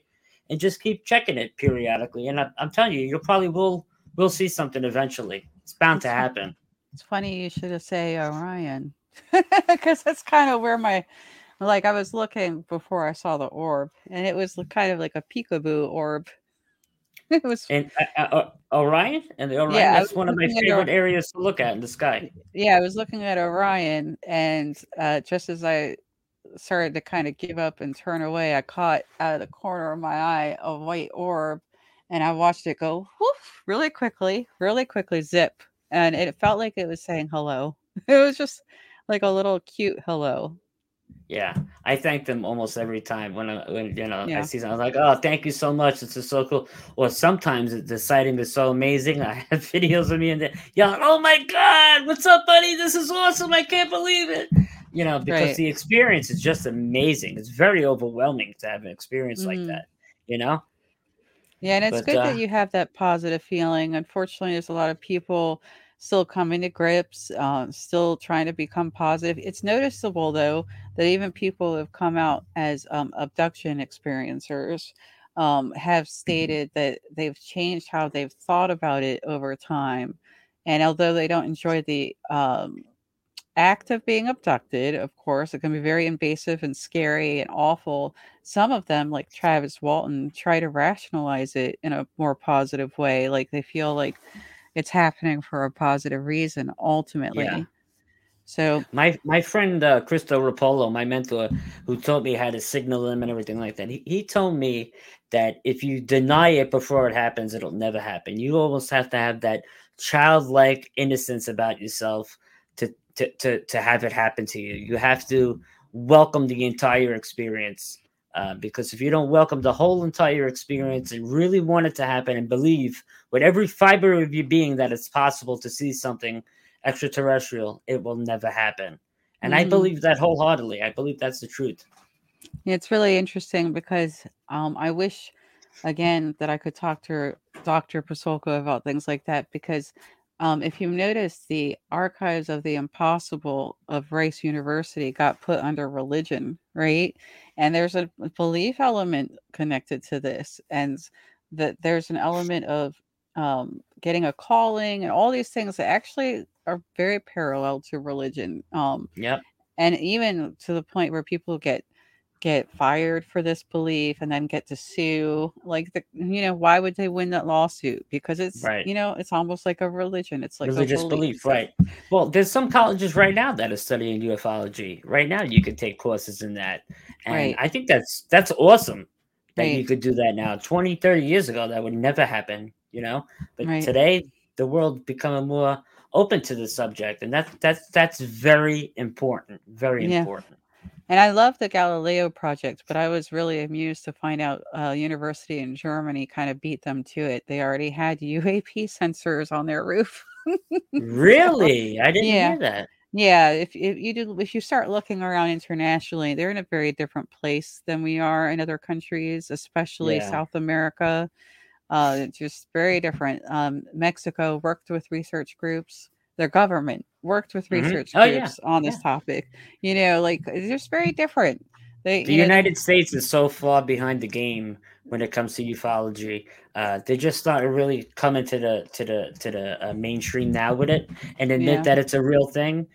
and just keep checking it periodically. And I, I'm telling you, you'll probably will, will see something eventually. It's bound to happen. It's funny you should have say Orion because that's kind of where my like I was looking before I saw the orb, and it was kind of like a peekaboo orb. It was and uh, uh, Orion and the Orion. Yeah, that's one of my favorite areas to look at in the sky. Yeah, I was looking at Orion, and uh, just as I started to kind of give up and turn away, I caught out of the corner of my eye a white orb, and I watched it go whoof really quickly, really quickly zip, and it felt like it was saying hello. It was just like a little cute hello. Yeah, I thank them almost every time when I when you know yeah. I see something. I was like, "Oh, thank you so much. This is so cool." Or sometimes the sighting is so amazing. I have videos of me and yelling, "Oh my god, what's up, buddy? This is awesome! I can't believe it!" You know, because right. the experience is just amazing. It's very overwhelming to have an experience mm-hmm. like that. You know. Yeah, and it's but, good uh, that you have that positive feeling. Unfortunately, there's a lot of people still coming to grips, uh, still trying to become positive. It's noticeable, though, that even people who have come out as um, abduction experiencers um, have stated that they've changed how they've thought about it over time. And although they don't enjoy the um, act of being abducted, of course, it can be very invasive and scary and awful. Some of them, like Travis Walton, try to rationalize it in a more positive way. Like they feel like it's happening for a positive reason ultimately. Yeah. So my my friend uh, Cristo Rapolo, my mentor, who taught me how to signal them and everything like that, he, he told me that if you deny it before it happens, it'll never happen. You almost have to have that childlike innocence about yourself to to to, to have it happen to you. You have to welcome the entire experience. Uh, because if you don't welcome the whole entire experience and really want it to happen and believe with every fiber of your being that it's possible to see something extraterrestrial, it will never happen. And mm-hmm. I believe that wholeheartedly. I believe that's the truth. It's really interesting because um, I wish, again, that I could talk to Dr. Pasulka about things like that because um, if you notice, the archives of the impossible of Rice University got put under religion, right? And there's a belief element connected to this, and that there's an element of um, getting a calling and all these things that actually are very parallel to religion. Um, yep. And even to the point where people get get fired for this belief and then get to sue like the you know why would they win that lawsuit because it's right. you know it's almost like a religion it's like religious belief. belief right well there's some colleges right now that are studying ufology right now you could take courses in that and right. i think that's that's awesome that right. you could do that now 20 30 years ago that would never happen you know. But today, the world becoming more open to the subject, and that's that's that's very important, very yeah. important. And I love the Galileo project, but I was really amused to find out a university in Germany kind of beat them to it. They already had UAP sensors on their roof. really? I didn't yeah. hear that. Yeah, if, if you do, if you start looking around internationally, they're in a very different place than we are in other countries, especially yeah. South America. Uh, just very different. Um, Mexico worked with research groups. Their government worked with mm-hmm. research oh, groups yeah. on this yeah. topic. You know, like it's just very different. They, the United know, States is so far behind the game when it comes to ufology. Uh, they just not really coming to the to the to the uh, mainstream now with it and admit yeah. that it's a real thing.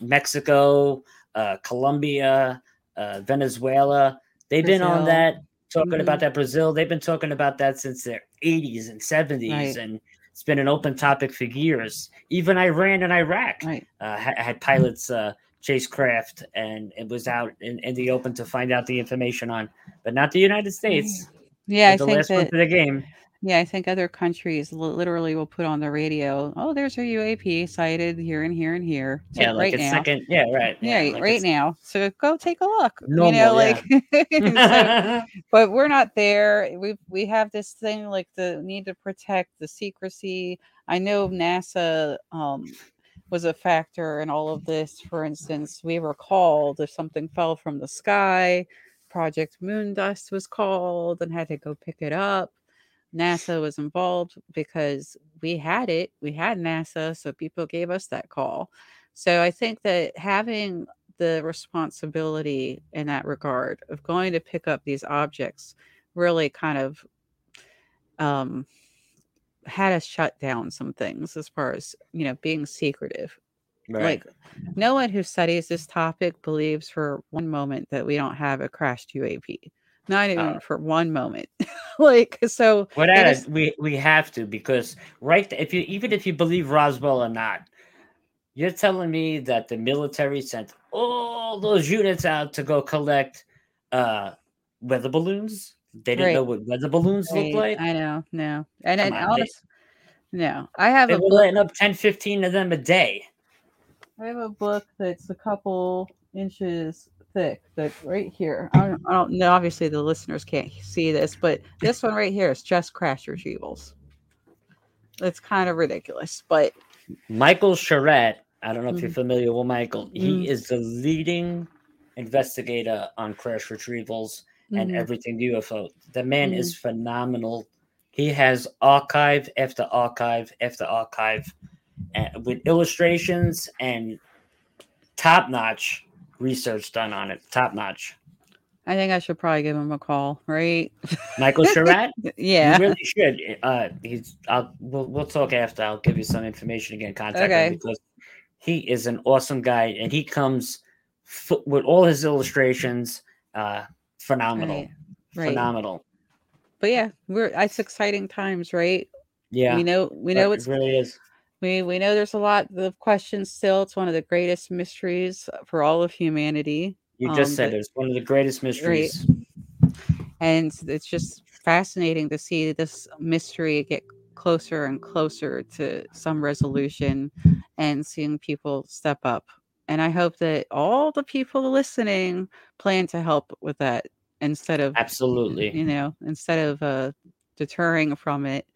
Mexico, uh, Colombia, uh, Venezuela, they've Brazil. been on that talking mm-hmm. about that Brazil. They've been talking about that since the 80s and 70s, right. and it's been an open topic for years. Even Iran and Iraq right. uh, had, had, pilots uh, chase craft, and it was out in, in, the open to find out the information on, but not the United States. Yeah, I the think last that, one for the game. Yeah, I think other countries literally will put on the radio, "Oh, there's a UAP sighted here and here and here." yeah, like right a now. second. Yeah, right. Yeah, yeah like right now. So go take a look. Normal, you know, like. so, but we're not there. We we have this thing like the need to protect the secrecy. I know NASA um, was a factor in all of this. For instance, we were called if something fell from the sky. Project Moon Dust was called and had to go pick it up NASA was involved because we had it. We had NASA, so people gave us that call. So I think that having the responsibility in that regard of going to pick up these objects really kind of um, had us shut down some things as far as you know being secretive Right. Like, no one who studies this topic believes for one moment that we don't have a crashed UAP. Not even Uh, for one moment. like, so that is- we we have to because right if you even if you believe Roswell or not, you're telling me that the military sent all those units out to go collect uh weather balloons. They didn't know what weather balloons Right, look like. I know, no. And, Come and on, they- no. I have They a were book. letting up 10, 15 of them a day. I have a book that's a couple inches thick. That right here. I don't, I don't know. Obviously, the listeners can't see this, but this one right here is just crash retrievals. It's kind of ridiculous, but Michael Schratt, I don't know if you're Mhm. familiar with Michael. Mm. He is the leading investigator on crash retrievals and mhm, everything UFO. The man Mhm. is phenomenal. He has archive after archive after archive and with illustrations and top notch research done on it. Top notch. I think I should probably give him a call, right? Michael Schratt, yeah. you really should. Uh, he's. I'll. We'll, we'll talk after. I'll give you some information again. Contact Okay. him because he is an awesome guy, and he comes f- with all his illustrations. Uh, phenomenal, Right. Right. phenomenal. But yeah, we're it's exciting times, right? Yeah, We know we know it it's really is. We we know there's a lot of questions still. It's one of the greatest mysteries for all of humanity. You just Um, said it's one of the greatest mysteries. and it's just fascinating to see this mystery get closer and closer to some resolution and seeing people step up and i hope that all the people listening plan to help with that instead of Absolutely. you know instead of uh deterring from it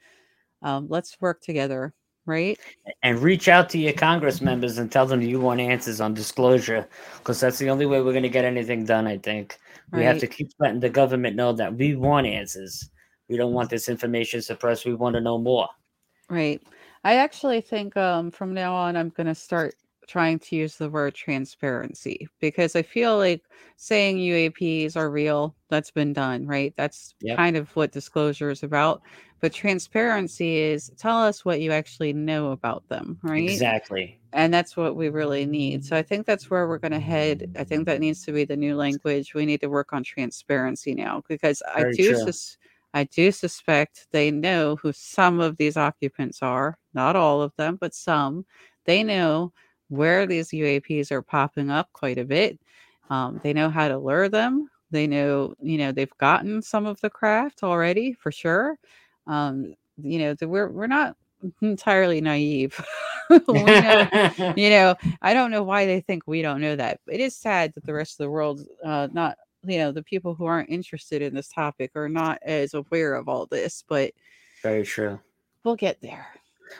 um let's work together right And reach out to your Congress members and tell them you want answers on disclosure because that's the only way we're going to get anything done, I think. We have to keep letting the government know that we want answers. We don't want this information suppressed. We want to know more. Right. I actually think um, from now on, I'm going to start trying to use the word transparency because I feel like saying UAPs are real, that's been done, right? That's Yep. kind of what disclosure is about. But transparency is tell us what you actually know about them, right? Exactly. and that's what we really need. So i think that's where we're going to head. I think that needs to be the new language. We need to work on transparency now because i do sus- i do suspect they know who some of these occupants are. Not all of them but some. They know where these uaps are popping up quite a bit. Um, they know how to lure them. They know you know they've gotten some of the craft already for sure um, you know we're we're not entirely naive know you know i don't know why they think we don't know that it is sad that the rest of the world uh not you know the people who aren't interested in this topic are not as aware of all this but Very true. we'll get there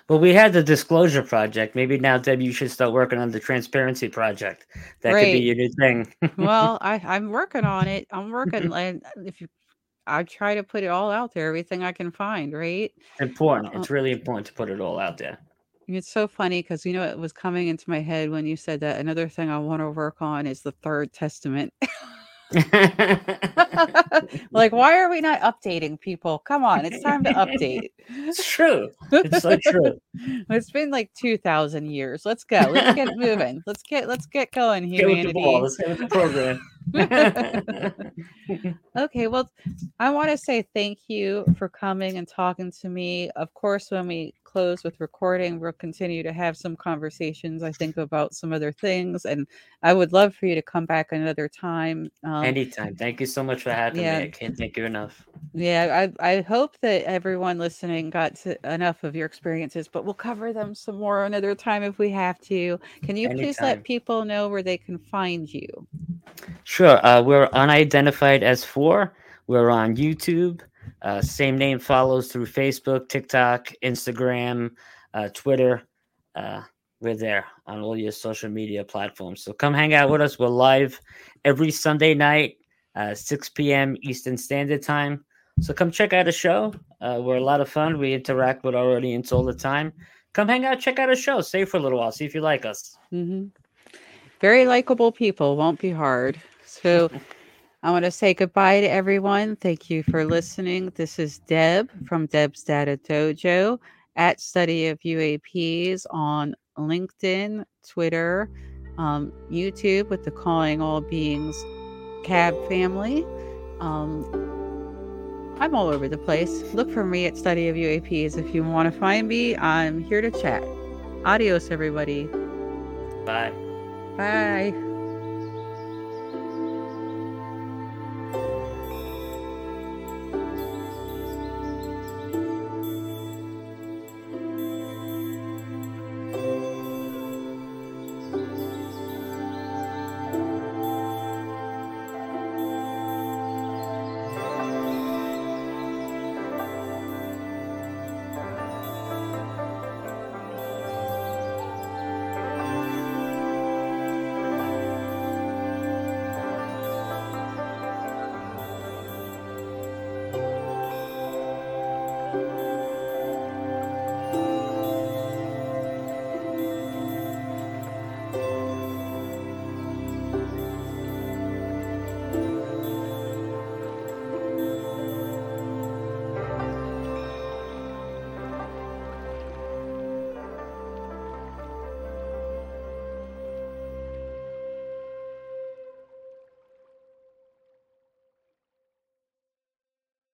Well, we had the disclosure project. Maybe now, Deb, you should start working on the transparency project. That could be your new thing. well i i'm working on it i'm working and if you i try to put it all out there everything i can find right important. Uh, It's really important to put it all out there. it's so funny because you know it was coming into my head when you said that another thing i want to work on is the third testament like why are we not updating people come on it's time to update it's true. It's so true. it's been like 2000 years let's go let's get moving let's get let's get going Get with the humanity ball. Let's get with the program. okay well i want to say thank you for coming and talking to me. Of course when we close with recording we'll continue to have some conversations i think about some other things and i would love for you to come back another time um, Anytime. Thank you so much for having Yeah. me. I can't thank you enough. Yeah, I, I hope that everyone listening got to enough of your experiences, but we'll cover them some more another time if we have to. Can you please let people know where they can find you? Sure. Uh, we're unidentified as four. We're on YouTube. Uh, same name follows through Facebook, TikTok, Instagram, uh, Twitter. Uh, we're there on all your social media platforms. So come hang out with us. We're live every Sunday night, uh, 6 p.m. Eastern Standard Time. So come check out a show. Uh, we're a lot of fun. We interact with our audience all the time. Come hang out, check out a show. Stay for a little while. See if you like us. hmm Very likable people, won't be hard. So I want to say goodbye to everyone. Thank you for listening. This is Deb from Deb's Data Dojo at Study of UAPs on LinkedIn, Twitter, um, YouTube with the Calling All Beings Cab family. Um, I'm all over the place. Look for me at Study of UAPs if you want to find me. I'm here to chat. Adios, everybody. Bye. Bye.